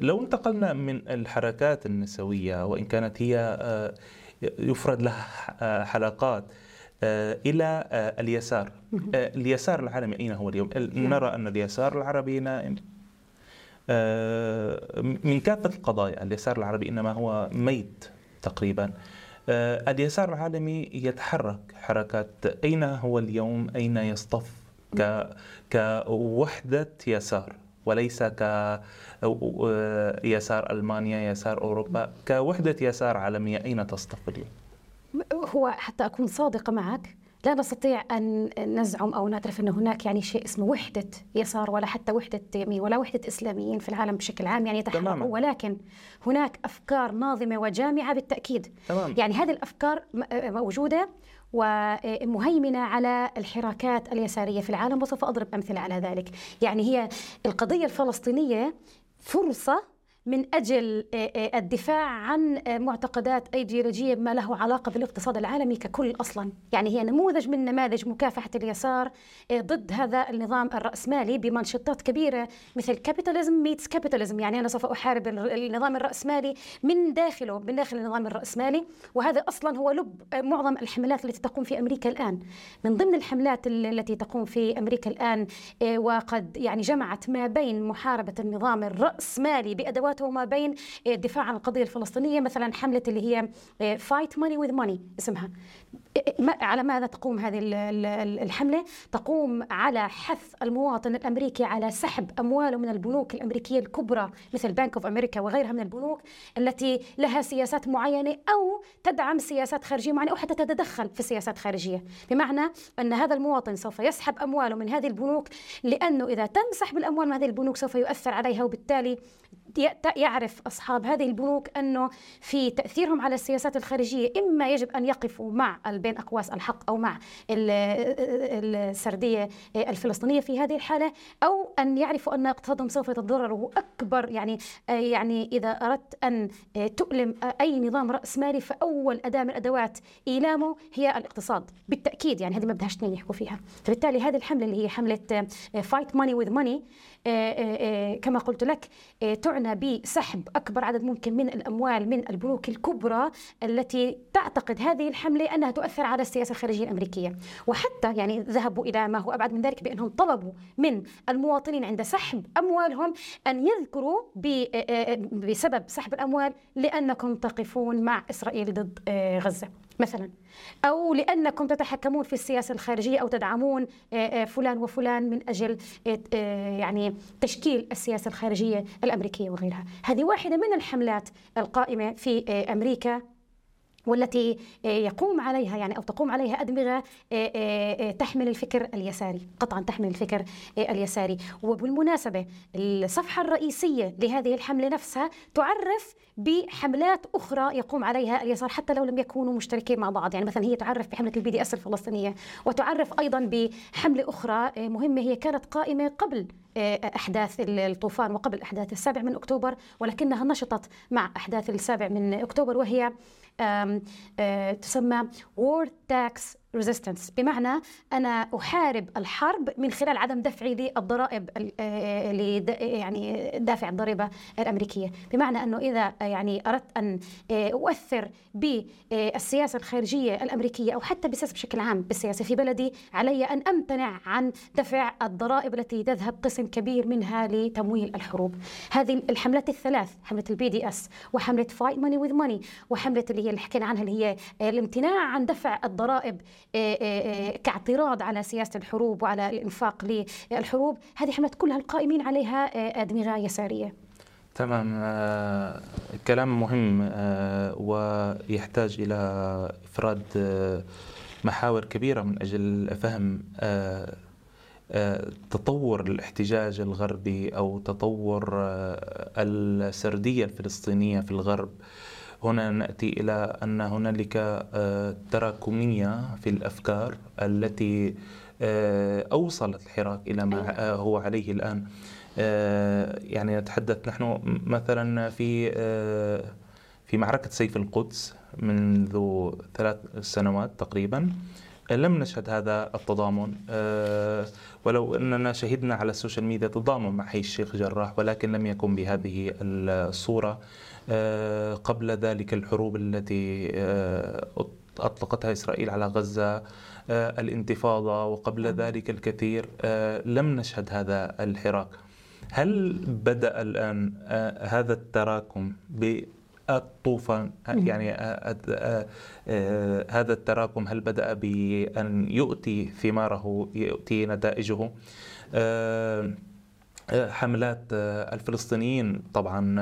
لو انتقلنا من الحركات النسوية وإن كانت هي يفرد له آه، حلقات آه، إلى آه، اليسار. اليسار العالمي أين هو اليوم. نرى أن اليسار العربي نائم من كافة القضايا اليسار العربي إنما هو ميت تقريبا. اليسار العالمي يتحرك حركات أين هو اليوم؟ أين يصطف؟ كوحدة يسار. وليس كيسار ألمانيا يسار أوروبا كوحدة يسار عالمية أين تصطف اليوم؟ هو حتى أكون صادقة معك لا نستطيع أن نزعم أو نعترف أن هناك يعني شيء اسمه وحدة يسار ولا حتى وحدة يمين ولا وحدة إسلاميين في العالم بشكل عام يعني يتحركوا ولكن هناك أفكار ناظمة وجامعة بالتأكيد تمام. يعني هذه الأفكار موجودة ومهيمنة على الحراكات اليسارية في العالم وسوف أضرب أمثلة على ذلك، يعني هي القضية الفلسطينية فرصة من أجل آه، آه، الدفاع عن آه، معتقدات ايديولوجيه ما له علاقة بالاقتصاد العالمي ككل أصلا، يعني هي نموذج من نماذج مكافحة اليسار ضد هذا النظام الرأسمالي بمانشيتات كبيرة مثل capitalism meets capitalism، يعني أنا سوف أحارب النظام الرأسمالي من داخله من داخل النظام الرأسمالي، وهذا أصلا هو لب معظم الحملات التي تقوم في أمريكا الآن. من ضمن الحملات التي تقوم في أمريكا الآن وقد يعني جمعت ما بين محاربة النظام الرأسمالي بأدوات بيناته وما بين الدفاع عن القضية الفلسطينية مثلا حملة اللي هي fight money with money اسمها على ماذا تقوم هذه الحملة؟ تقوم على حث المواطن الأمريكي على سحب أمواله من البنوك الأمريكية الكبرى مثل بنك أوف أمريكا وغيرها من البنوك التي لها سياسات معينة أو تدعم سياسات خارجية معينة أو حتى تتدخل في سياسات خارجية بمعنى أن هذا المواطن سوف يسحب أمواله من هذه البنوك لأنه إذا تم سحب الأموال من هذه البنوك سوف يؤثر عليها وبالتالي يعرف أصحاب هذه البنوك أنه في تأثيرهم على السياسات الخارجية إما يجب أن يقفوا مع بين أقواس الحق أو مع السردية الفلسطينية في هذه الحالة أو أن يعرفوا أن اقتصادهم سوف يتضرر. وهو أكبر يعني يعني إذا أردت أن تؤلم أي نظام رأسمالي فأول أداة من أدوات إيلامه هي الاقتصاد بالتأكيد يعني هذه ما بدهاش يحكوا فيها. فبالتالي هذه الحملة اللي هي حملة فايت ماني وذ ماني كما قلت لك تعنى بسحب أكبر عدد ممكن من الأموال من البنوك الكبرى التي تعتقد هذه الحملة أنها تؤثر على السياسة الخارجية الأمريكية. وحتى يعني ذهبوا إلى ما هو أبعد من ذلك بأنهم طلبوا من المواطنين عند سحب أموالهم أن يذكروا بسبب سحب الأموال لأنكم تقفون مع إسرائيل ضد غزة. مثلا. أو لأنكم تتحكمون في السياسة الخارجية أو تدعمون آه، آه، فلان وفلان من أجل آه، يعني تشكيل السياسة الخارجية الأمريكية وغيرها. هذه واحدة من الحملات القائمة في أمريكا. والتي يقوم عليها يعني أو تقوم عليها أدمغة تحمل الفكر اليساري، قطعا تحمل الفكر اليساري، وبالمناسبة الصفحة الرئيسية لهذه الحملة نفسها تعرف بحملات أخرى يقوم عليها اليسار حتى لو لم يكونوا مشتركين مع بعض، يعني مثلا هي تعرف بحملة ال BDS الفلسطينية، وتعرف أيضا بحملة أخرى مهمة هي كانت قائمة قبل أحداث الطوفان وقبل أحداث السابع من أكتوبر ولكنها نشطت مع أحداث السابع من أكتوبر وهي تسمى War Tax ريزيستنس بمعنى أنا أحارب الحرب من خلال عدم دفعي للضرائب يعني دافع الضريبة الأمريكية. بمعنى أنه إذا يعني أردت أن أؤثر بالسياسة الخارجية الأمريكية أو حتى بالسياسة بشكل عام بالسياسة في بلدي علي أن أمتنع عن دفع الضرائب التي تذهب قسم كبير منها لتمويل الحروب. هذه الحملات الثلاث حملة ال BDS وحملة fight money with money وحملة اللي هي اللي حكينا عنها اللي هي الامتناع عن دفع الضرائب آه، آه، آه، كاعتراض على سياسة الحروب وعلى الإنفاق للحروب. هذه حملات كلها القائمين عليها أدمغة يسارية. تمام. كلام مهم ويحتاج إلى إفراد محاور كبيرة من أجل فهم تطور الاحتجاج الغربي أو تطور السردية الفلسطينية في الغرب. هنا نأتي إلى أن هنالك آه، تراكمية في الأفكار التي آه، أوصلت الحراك إلى ما أيوة. هو عليه الآن. آه، يعني نتحدث نحن مثلا في في معركة سيف القدس منذ ثلاث سنوات تقريبا. لم نشهد هذا التضامن. ولو أننا شهدنا على ال social media تضامن مع حي الشيخ جراح ولكن لم يكن بهذه الصورة. آه، قبل ذلك الحروب التي آه، أطلقتها إسرائيل على غزة آه، الانتفاضة وقبل نعم. ذلك الكثير لم نشهد هذا الحراك. هل بدأ الآن هذا التراكم بالطوفان؟ يعني هذا التراكم هل بدأ بأن يؤتي ثماره يؤتي نتائجه؟ حملات الفلسطينيين طبعا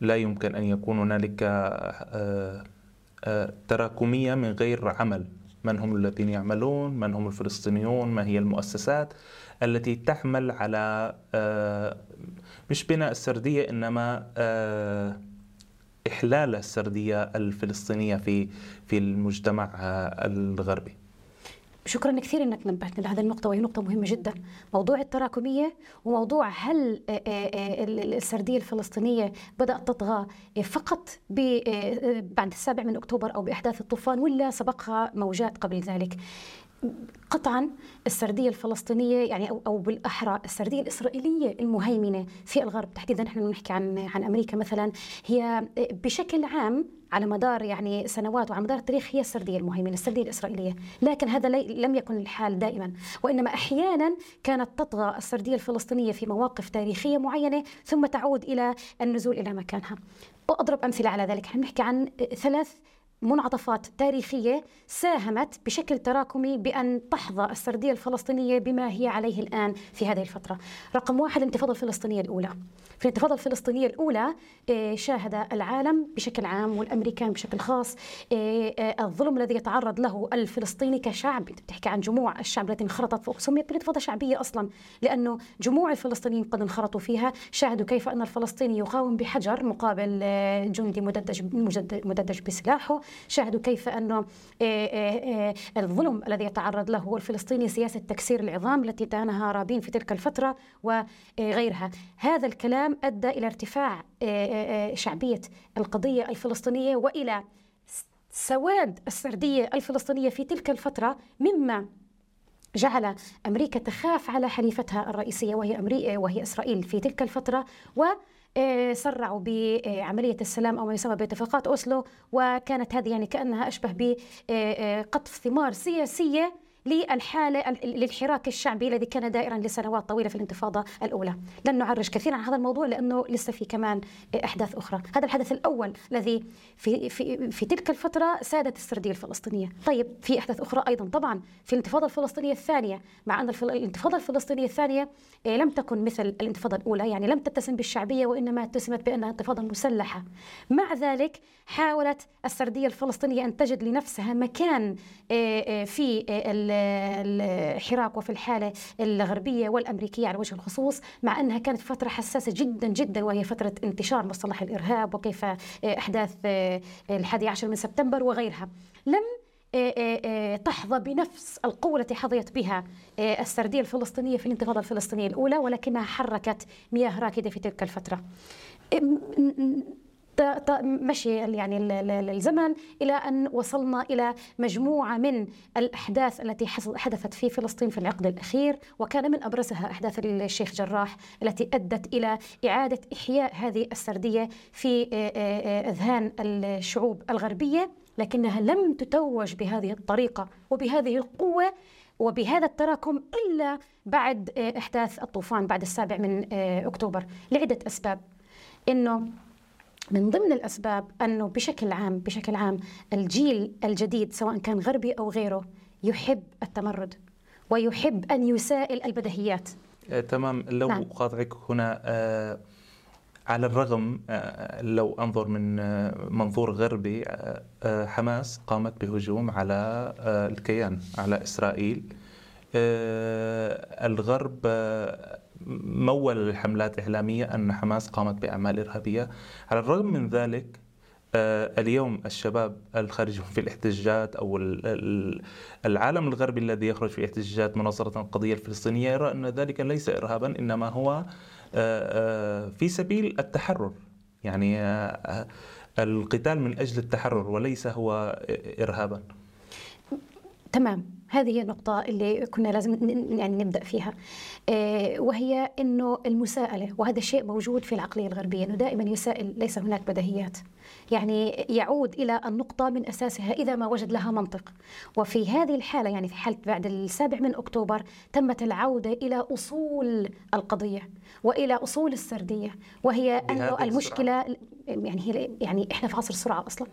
لا يمكن أن يكون هنالك آه، آه، تراكمية من غير عمل. من هم الذين يعملون؟ من هم الفلسطينيون؟ ما هي المؤسسات التي تعمل على آه، مش بناء السردية إنما إحلال السردية الفلسطينية في في المجتمع الغربي. شكرا كثير إنك نبهتني لهذه النقطه وهي نقطة مهمة جدا. موضوع التراكمية وموضوع هل آه، آه، آه، السردية الفلسطينية بدأت تطغى فقط بعد السابع من أكتوبر أو بأحداث الطوفان ولا سبقها موجات قبل ذلك؟ قطعا السردية الفلسطينية يعني أو أو بالأحرى السردية الإسرائيلية المهيمنة في الغرب تحديدا نحن نحكي عن عن أمريكا مثلا هي بشكل عام على مدار يعني سنوات وعلى مدار التاريخ هي السردية المهيمنه، السرديه الإسرائيلية، لكن هذا لم يكن الحال دائما، وإنما أحيانا كانت تطغى السردية الفلسطينية في مواقف تاريخية معينة ثم تعود إلى النزول إلى مكانها. وأضرب أمثلة على ذلك، نحكي عن ثلاث منعطفات تاريخية ساهمت بشكل تراكمي بأن تحظى السردية الفلسطينية بما هي عليه الآن في هذه الفترة. رقم واحد الانتفاضة الفلسطينية الأولى. في الانتفاضة الفلسطينية الأولى آه، شاهد العالم بشكل عام والأمريكان بشكل خاص آه، آه، الظلم الذي يتعرض له الفلسطيني كشعب. انت بتحكي عن جموع الشعب التي انخرطت سميت بالانتفاضة شعبية أصلا لأنه جموع الفلسطينيين قد انخرطوا فيها. شاهدوا كيف أن الفلسطيني يقاوم بحجر مقابل جندي مددج مددج بسلاحه. شاهدوا كيف أنه الظلم الذي يتعرض له الفلسطيني سياسة تكسير العظام التي دانها رابين في تلك الفترة وغيرها هذا الكلام أدى إلى ارتفاع آه، آه، آه، شعبية القضية الفلسطينية وإلى سواد السردية الفلسطينية في تلك الفترة مما جعل أمريكا تخاف على حليفتها الرئيسية وهي أمريكا وهي إسرائيل في تلك الفترة و سرعوا بعملية السلام أو ما يسمى باتفاقات أوسلو وكانت هذه يعني كأنها أشبه بقطف ثمار سياسية للحالة للحراك الشعبي الذي كان دائرا لسنوات طويلة في الانتفاضة الأولى. لن نعرج كثيرا عن هذا الموضوع لأنه لسه في كمان أحداث أخرى. هذا الحدث الأول الذي في, في, في تلك الفترة سادت السردية الفلسطينية. طيب في أحداث أخرى أيضا. طبعا في الانتفاضة الفلسطينية الثانية مع أن الانتفاضة الفلسطينية الثانية آه، لم تكن مثل الانتفاضة الأولى يعني لم تتسم بالشعبية وإنما اتسمت بأنها انتفاضة مسلحة. مع ذلك حاولت السردية الفلسطينية أن تجد لنفسها مكان آه، آه، في الحراك وفي الحالة الغربية والأمريكية على وجه الخصوص مع أنها كانت فترة حساسة جدا جدا وهي فترة انتشار مصطلح الإرهاب وكيف أحداث الحادي عشر من سبتمبر وغيرها. لم آه، آه، آه، تحظى بنفس القوة التي حظيت بها السردية الفلسطينية في الانتفاضة الفلسطينية الأولى ولكنها حركت مياه راكدة في تلك الفترة. مشي يعني الزمن إلى أن وصلنا إلى مجموعة من الأحداث التي حدثت في فلسطين في العقد الأخير وكان من أبرزها أحداث الشيخ جراح التي أدت إلى إعادة إحياء هذه السردية في أذهان الشعوب الغربية لكنها لم تتوج بهذه الطريقة وبهذه القوة وبهذا التراكم إلا بعد إحداث الطوفان بعد السابع من أكتوبر لعدة أسباب. إنه من ضمن الأسباب أنه بشكل عام بشكل عام الجيل الجديد سواء كان غربي أو غيره يحب التمرد ويحب أن يسائل البديهيات. آه تمام. لو نعم. اقاطعك هنا آه على الرغم آه، لو أنظر من آه، منظور غربي آه، حماس قامت بهجوم على الكيان على إسرائيل. الغرب مول الحملات الإعلامية أن حماس قامت بأعمال إرهابية. على الرغم من ذلك اليوم الشباب الخارجون في الاحتجاجات أو العالم الغربي الذي يخرج في احتجاجات مناصرة القضية الفلسطينية يرى أن ذلك ليس إرهابا إنما هو آه، آه، في سبيل التحرر. يعني آه، القتال من أجل التحرر وليس هو ارهابا. تمام. هذه هي النقطة اللي كنا لازم يعني نبدأ فيها. وهي أنه المساءلة وهذا الشيء موجود في العقلية الغربية أنه دائما يسائل ليس هناك بديهيات. يعني يعود إلى النقطة من أساسها إذا ما وجد لها منطق. وفي هذه الحالة يعني في حالة بعد السابع من أكتوبر تمت العودة إلى أصول القضية وإلى أصول السردية وهي أنه المشكلة يعني هي يعني إحنا في عصر السرعة أصلاً.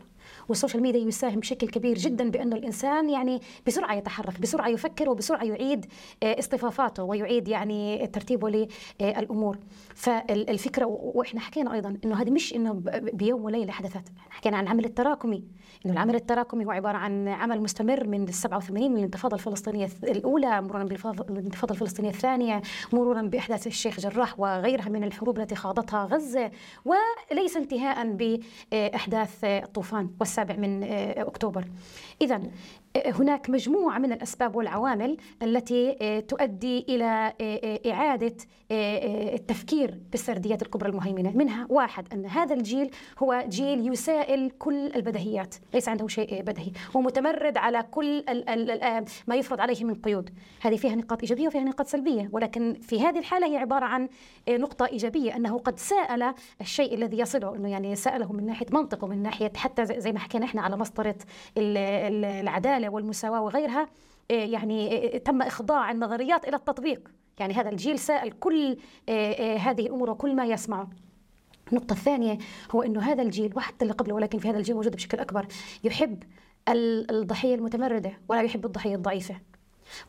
وال social media يساهم بشكل كبير جدا بأنه الإنسان يعني بسرعة يتحرك بسرعة يفكر وبسرعة يعيد آه، اصطفافاته ويعيد يعني ترتيبه للأمور. فالفكرة وإحنا حكينا أيضا إنه هذه مش إنه بيوم وليلة حدثت حكينا عن العمل التراكمي. انه العمل التراكمي هو عبارة عن عمل مستمر من ال 87 من الانتفاضة الفلسطينية الأولى مرورا بالانتفاضه الفلسطينية الثانية مرورا بأحداث الشيخ جراح وغيرها من الحروب التي خاضتها غزة وليس انتهاء بإحداث الطوفان والسابع من أكتوبر. اذا هناك مجموعة من الأسباب والعوامل التي آه، تؤدي إلى آه، آه، إعادة التفكير بالسرديات الكبرى المهيمنة. منها واحد أن هذا الجيل هو جيل يسائل كل البديهيات ليس عنده شيء بديهي. هو متمرد على كل ما يفرض عليه من قيود. هذه فيها نقاط إيجابية وفيها نقاط سلبية ولكن في هذه الحالة هي عبارة عن نقطة إيجابية أنه قد سأل الشيء الذي يصله أنه يعني سأله من ناحية منطق ومن ناحية حتى زي ما حكينا إحنا على مسطرة العدالة. العداله والمساواة وغيرها آه، يعني آه، تم إخضاع النظريات إلى التطبيق. يعني هذا الجيل سائل كل آه، هذه الأمور وكل ما يسمعه النقطة الثانية هو أنه هذا الجيل وحتى اللي قبله ولكن في هذا الجيل موجود بشكل أكبر يحب الضحية المتمردة ولا يحب الضحية الضعيفة.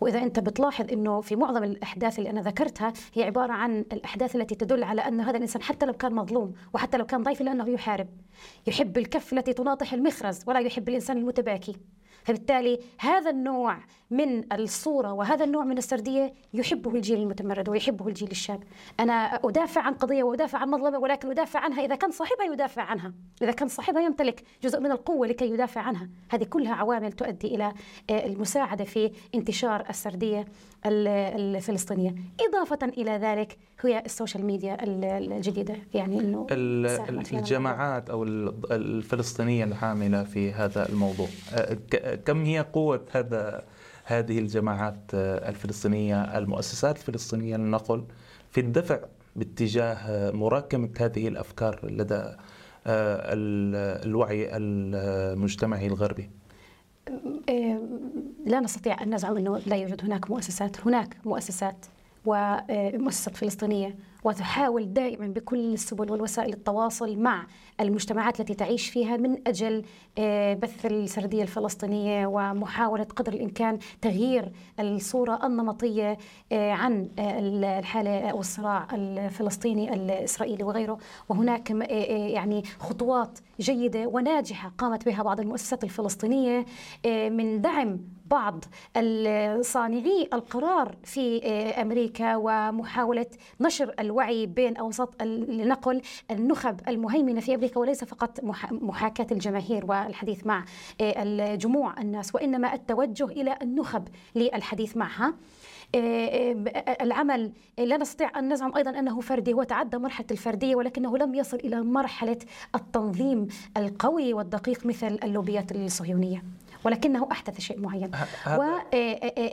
وإذا أنت بتلاحظ أنه في معظم الأحداث اللي أنا ذكرتها هي عبارة عن الأحداث التي تدل على أن هذا الإنسان حتى لو كان مظلوم وحتى لو كان ضعيف إلا أنه يحارب. يحب الكف التي تناطح المخرز ولا يحب الإنسان المتباكي. فبالتالي هذا النوع من الصورة وهذا النوع من السردية يحبه الجيل المتمرد ويحبه الجيل الشاب. أنا أدافع عن قضية وأدافع عن مظلمة ولكن أدافع عنها إذا كان صاحبها يدافع عنها. إذا كان صاحبها يمتلك جزء من القوة لكي يدافع عنها. هذه كلها عوامل تؤدي إلى آه، المساعدة في انتشار السردية. الفلسطينية. إضافة إلى ذلك هي السوشيال ميديا الجديدة. يعني أنه الجماعات أو الفلسطينية العاملة في هذا الموضوع. كم هي قوة هذا هذه الجماعات الفلسطينية المؤسسات الفلسطينية للنقل في الدفع باتجاه مراكمة هذه الأفكار لدى الوعي المجتمعي الغربي؟ لا نستطيع أن نزعم أنه لا يوجد هناك مؤسسات. هناك مؤسسات ومؤسسة فلسطينية. وتحاول دائما بكل السبل والوسائل التواصل مع المجتمعات التي تعيش فيها من أجل آه، بث السردية الفلسطينية ومحاولة قدر الإمكان تغيير الصورة النمطية آه، عن آه، الحالة أو الصراع الفلسطيني الإسرائيلي وغيره. وهناك يعني خطوات جيدة وناجحة قامت بها بعض المؤسسات الفلسطينية من دعم بعض صانعي القرار في أمريكا ومحاولة نشر الوعي بين اوساط لنقل النخب المهيمنة في أمريكا وليس فقط محاكاة الجماهير والحديث مع الجموع الناس وإنما التوجه إلى النخب للحديث معها. العمل لا نستطيع أن نزعم أيضا أنه فردي هو تعدى مرحلة الفردية ولكنه لم يصل إلى مرحلة التنظيم القوي والدقيق مثل اللوبيات الصهيونية. ولكنه أحدث شيء معين.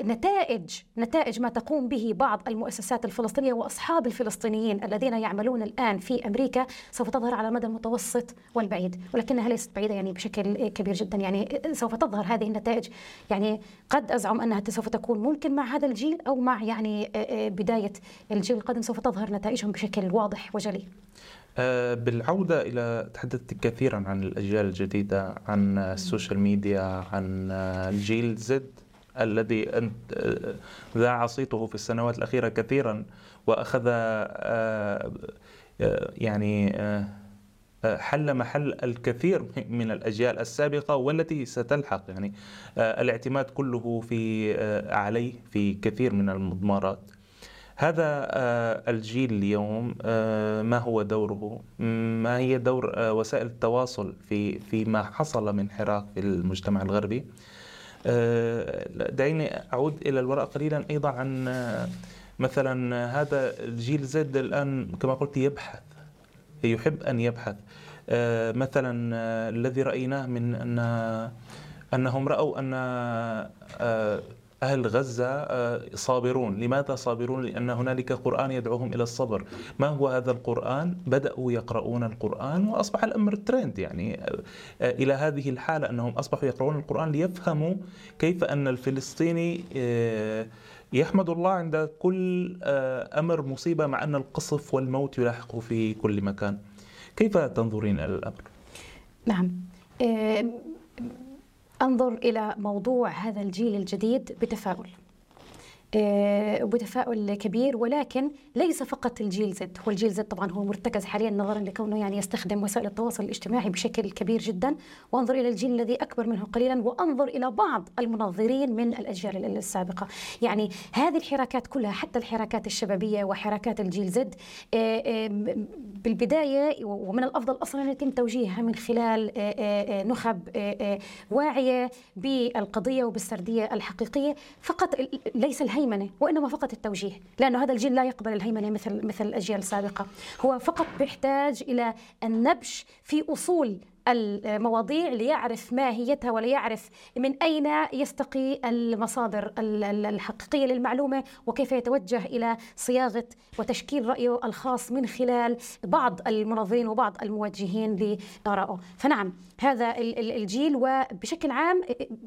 ونتائج نتائج ما تقوم به بعض المؤسسات الفلسطينية وأصحاب الفلسطينيين الذين يعملون الآن في أمريكا سوف تظهر على المدى المتوسط والبعيد. ولكنها ليست بعيدة يعني بشكل كبير جدا. يعني سوف تظهر هذه النتائج. يعني قد أزعم أنها سوف تكون ممكن مع هذا الجيل أو مع يعني بداية الجيل القادم سوف تظهر نتائجهم بشكل واضح وجلي. آه، بالعودة إلى تحدثت كثيرا عن الأجيال الجديدة عن ال social media عن الجيل زد الذي أنت آه، ذاع صيته في السنوات الأخيرة كثيرا وأخذ آه، يعني حل محل الكثير من الأجيال السابقة والتي ستلحق يعني الاعتماد كله في عليه في كثير من المضمارات. هذا آه، الجيل اليوم آه، ما هو دوره؟ ما هي دور آه، وسائل التواصل في فيما حصل من حراك في المجتمع الغربي؟ دعيني أعود إلى الوراء قليلا أيضا عن مثلا هذا الجيل زد الآن كما قلت يبحث يحب أن يبحث مثلا الذي رأيناه من أن أنهم رأوا أن أهل غزة آه، صابرون لماذا صابرون؟ لأن هنالك قرآن يدعوهم إلى الصبر ما هو هذا القرآن؟ بدأوا يقرؤون القرآن وأصبح الأمر ترند يعني آه، إلى هذه الحالة أنهم أصبحوا يقرؤون القرآن ليفهموا كيف أن الفلسطيني آه، يحمد الله عند كل أمر مصيبة مع أن القصف والموت يلاحقه في كل مكان كيف تنظرين إلى الأمر؟ نعم أنظر إلى موضوع هذا الجيل الجديد بتفاؤل. آه، بتفاؤل كبير ولكن ليس فقط الجيل زد. هو الجيل زد طبعا هو مرتكز حاليا نظرا لكونه يعني يستخدم وسائل التواصل الاجتماعي بشكل كبير جدا. وانظر إلى الجيل الذي أكبر منه قليلا وأنظر إلى بعض المنظرين من الأجيال السابقة. يعني هذه الحراكات كلها حتى الحراكات الشبابية وحراكات الجيل زد آه، آه، بالبداية ومن الأفضل أصلا أن يتم توجيهها من خلال نخب واعية بالقضية وبالسردية الحقيقية. فقط ليس الهي الهيمنة وإنما فقط التوجيه لأنه هذا الجيل لا يقبل الهيمنة مثل مثل الأجيال السابقة. هو فقط بيحتاج إلى النبش في أصول المواضيع ليعرف ماهيتها وليعرف من أين يستقي المصادر الحقيقية للمعلومة وكيف يتوجه إلى صياغة وتشكيل رأيه الخاص من خلال بعض المنظرين وبعض الموجهين لآرائه. فنعم هذا الجيل وبشكل عام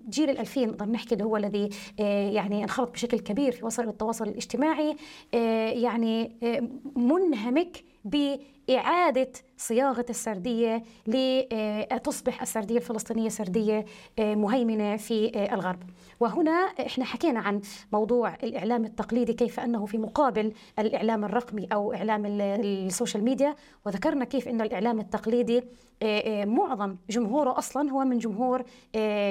جيل الألفين نقدر نحكي هو الذي آه، يعني انخرط بشكل كبير في وسائل التواصل الاجتماعي آه، يعني آه، منهمك بإعادة صياغة السردية لتصبح السردية الفلسطينية سردية آه، مهيمنة في آه، الغرب. وهنا إحنا حكينا عن موضوع الإعلام التقليدي كيف أنه في مقابل الإعلام الرقمي أو إعلام ال social media. وذكرنا كيف أن الإعلام التقليدي آه، معظم جمهوره أصلا هو من جمهور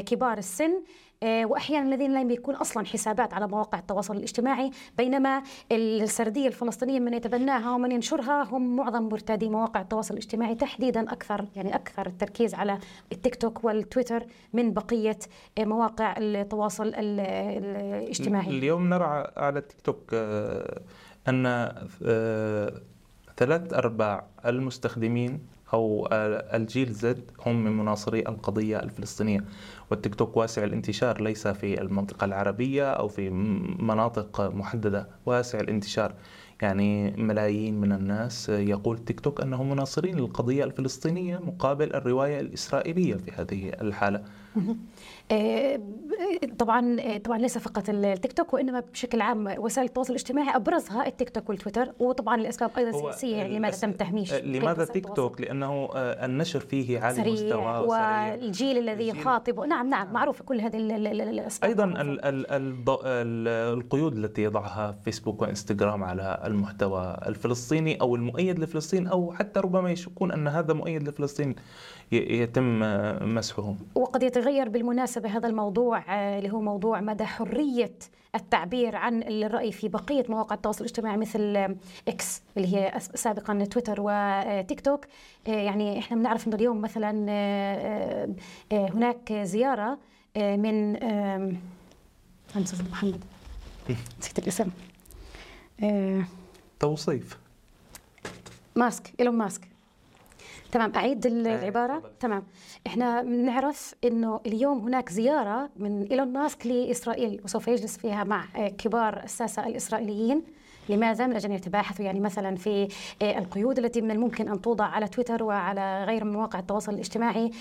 كبار السن. آه، وأحيانا الذين لم يكون أصلا حسابات على مواقع التواصل الاجتماعي بينما السردية الفلسطينية من يتبناها ومن ينشرها هم معظم مرتادي مواقع التواصل الاجتماعي تحديدا أكثر يعني أكثر التركيز على التيك توك والتويتر من بقية آه، مواقع التواصل الاجتماعي. اليوم نرى على التيك توك آه، أن ثلاث أرباع المستخدمين أو الجيل زد هم من مناصري القضية الفلسطينية. والتيك توك واسع الانتشار ليس في المنطقة العربية أو في مناطق محددة واسع الانتشار. يعني ملايين من الناس يقول تيك توك أنهم مناصرين للقضية الفلسطينية مقابل الرواية الإسرائيلية في هذه الحالة. طبعا آه، طبعا ليس فقط التيك توك وإنما بشكل عام وسائل التواصل الاجتماعي أبرزها التيك توك والتويتر وطبعا الاسباب أيضا سياسية يعني لماذا تم تهميش لماذا تيك توك؟ لأنه النشر فيه عالي سريع المستوى والجيل الذي يخاطب نعم نعم معروف كل هذه الأسباب. أيضا ال ال ال القيود التي يضعها فيسبوك وإنستغرام على المحتوى الفلسطيني أو المؤيد لفلسطين أو حتى ربما يشكون أن هذا مؤيد لفلسطين يتم مسحه وقد يتغير بالمناسبة هذا الموضوع آه، اللي هو موضوع مدى حرية التعبير عن الرأي في بقية مواقع التواصل الاجتماعي مثل إكس اللي هي سابقا تويتر وتيك توك. آه، يعني إحنا بنعرف إنه اليوم مثلا آه، هناك زيارة من محمد. نسيت الاسم. توصيف. ماسك إيلون ماسك. تمام أعيد العبارة. تمام إحنا بنعرف إنه اليوم هناك زيارة من إيلون ماسك لإسرائيل وسوف يجلس فيها مع كبار الساسة الإسرائيليين لماذا؟ من أجل أن يتباحثوا يعني مثلا في القيود التي من الممكن أن توضع على تويتر وعلى غير مواقع التواصل الاجتماعي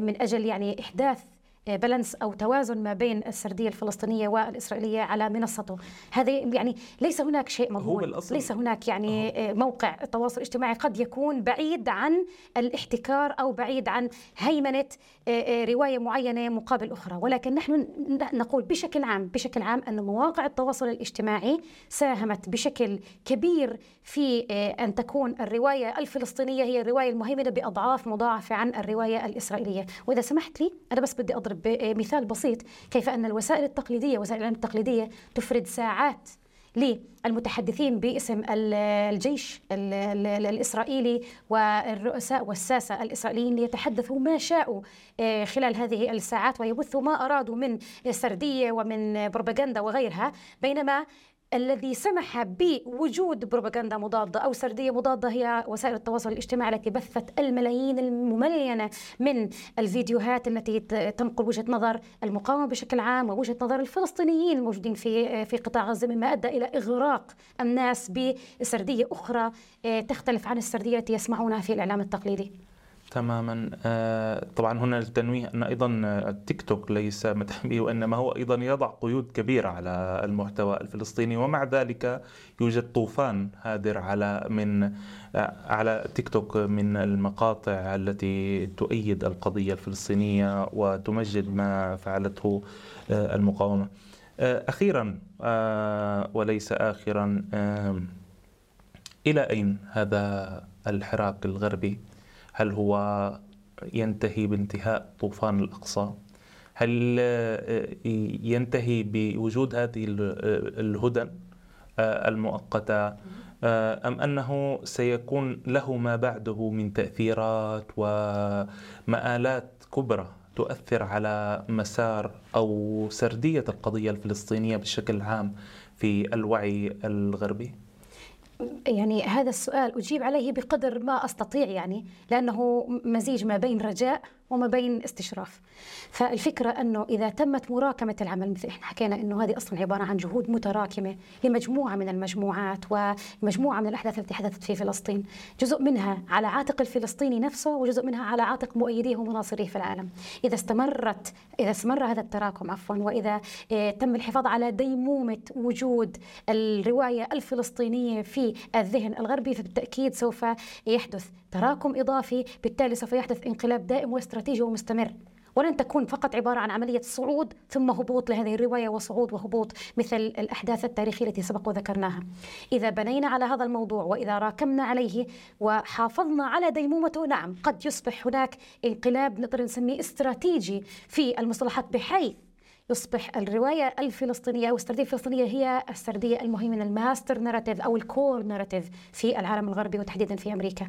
من أجل يعني إحداث بالانس أو توازن ما بين السردية الفلسطينية والإسرائيلية على منصته. هذا يعني ليس هناك شيء مضمون. ليس هناك يعني أوه. موقع التواصل الاجتماعي قد يكون بعيد عن الاحتكار أو بعيد عن هيمنة آه، آه، رواية معينة مقابل أخرى. ولكن نحن نقول بشكل عام بشكل عام أن مواقع التواصل الاجتماعي ساهمت بشكل كبير في آه، أن تكون الرواية الفلسطينية هي الرواية المهيمنة بأضعاف مضاعفة عن الرواية الإسرائيلية. وإذا سمحت لي أنا بس بدي أضرب بمثال بسيط كيف أن الوسائل التقليدية وسائل الإعلام التقليدية تفرد ساعات للمتحدثين باسم الجيش الإسرائيلي والرؤساء والساسة الإسرائيليين ليتحدثوا ما شاءوا آه، خلال هذه الساعات ويبثوا ما أرادوا من سردية ومن بروباغندا وغيرها. بينما الذي سمح بوجود بروباغندا مضادة أو سردية مضادة هي وسائل التواصل الاجتماعي التي بثت الملايين المملينة من الفيديوهات التي تنقل وجهة نظر المقاومة بشكل عام ووجهة نظر الفلسطينيين الموجودين في في قطاع غزة مما أدى إلى إغراق الناس بسردية أخرى آه، تختلف عن السردية التي يسمعونها في الإعلام التقليدي. تماما آه، طبعا هنا التنويه أن أيضا التيك توك ليس به وإنما هو أيضا يضع قيود كبيرة على المحتوى الفلسطيني ومع ذلك يوجد طوفان هادر على من آه، على تيك توك من المقاطع التي تؤيد القضية الفلسطينية وتمجد ما فعلته آه، المقاومة. أخيرا وليس اخرا إلى أين هذا الحراك الغربي هل هو ينتهي بانتهاء طوفان الأقصى هل آه، ينتهي بوجود هذه الهدن آه، المؤقتة آه، أم أنه سيكون له ما بعده من تأثيرات ومآلات كبرى تؤثر على مسار أو سردية القضية الفلسطينية بشكل عام في الوعي الغربي؟ يعني هذا السؤال أجيب عليه بقدر ما أستطيع يعني لأنه مزيج ما بين رجاء وما بين استشراف. فالفكرة أنه إذا تمت مراكمة العمل مثل إحنا حكينا أنه هذه أصلا عبارة عن جهود متراكمة لمجموعة من المجموعات ومجموعة من الأحداث التي حدثت في فلسطين. جزء منها على عاتق الفلسطيني نفسه وجزء منها على عاتق مؤيديه ومناصريه في العالم. إذا استمرت إذا استمر هذا التراكم عفوا وإذا آه، تم الحفاظ على ديمومة وجود الرواية الفلسطينية في الذهن الغربي فبالتأكيد سوف يحدث تراكم إضافي بالتالي سوف يحدث انقلاب دائم واستراتيجي ومستمر. ولن تكون فقط عبارة عن عملية صعود ثم هبوط لهذه الرواية وصعود وهبوط مثل الأحداث التاريخية التي سبق وذكرناها. إذا بنينا على هذا الموضوع وإذا راكمنا عليه وحافظنا على ديمومته نعم قد يصبح هناك انقلاب نقدر نسميه استراتيجي في المصطلحات بحيث يصبح الرواية الفلسطينية أو السردية الفلسطينية هي السردية المهيمنة ال master narrative أو ال core narrative في العالم الغربي وتحديدا في أمريكا.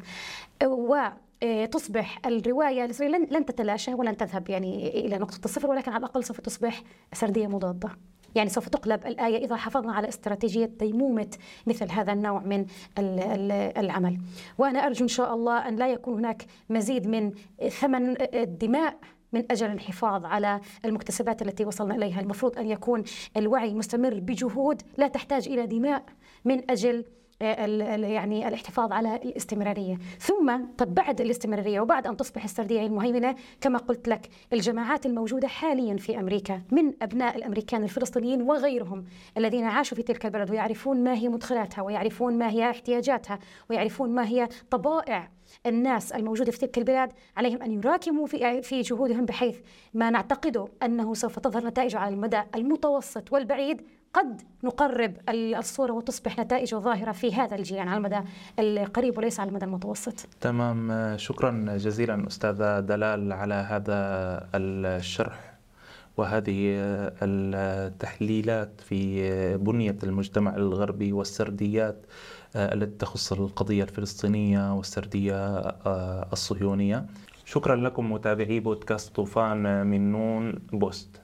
وتصبح الرواية الإسرائيلية لن تتلاشى ولن تذهب يعني إلى نقطة الصفر ولكن على الأقل سوف تصبح سردية مضادة. يعني سوف تقلب الآية إذا حافظنا على استراتيجية ديمومة مثل هذا النوع من العمل. وأنا أرجو إن شاء الله أن لا يكون هناك مزيد من ثمن الدماء من أجل الحفاظ على المكتسبات التي وصلنا إليها. المفروض أن يكون الوعي مستمر بجهود لا تحتاج إلى دماء من أجل يعني الاحتفاظ على الاستمرارية، ثم طب بعد الاستمرارية وبعد أن تصبح السردية المهيمنة كما قلت لك الجماعات الموجودة حاليا في أمريكا من أبناء الأمريكان الفلسطينيين وغيرهم الذين عاشوا في تلك البلد ويعرفون ما هي مدخلاتها ويعرفون ما هي احتياجاتها ويعرفون ما هي طبائع الناس الموجودة في تلك البلاد عليهم أن يراكموا في في جهودهم بحيث ما نعتقده أنه سوف تظهر نتائج على المدى المتوسط والبعيد قد نقرب الصورة وتصبح نتائج ظاهرة في هذا الجيل على المدى القريب وليس على المدى المتوسط. تمام. شكرا جزيلا أستاذة دلال على هذا الشرح وهذه التحليلات في بنية المجتمع الغربي والسرديات التي تخص القضية الفلسطينية والسردية الصهيونية. شكرا لكم متابعي بودكاست طوفان من نون بوست.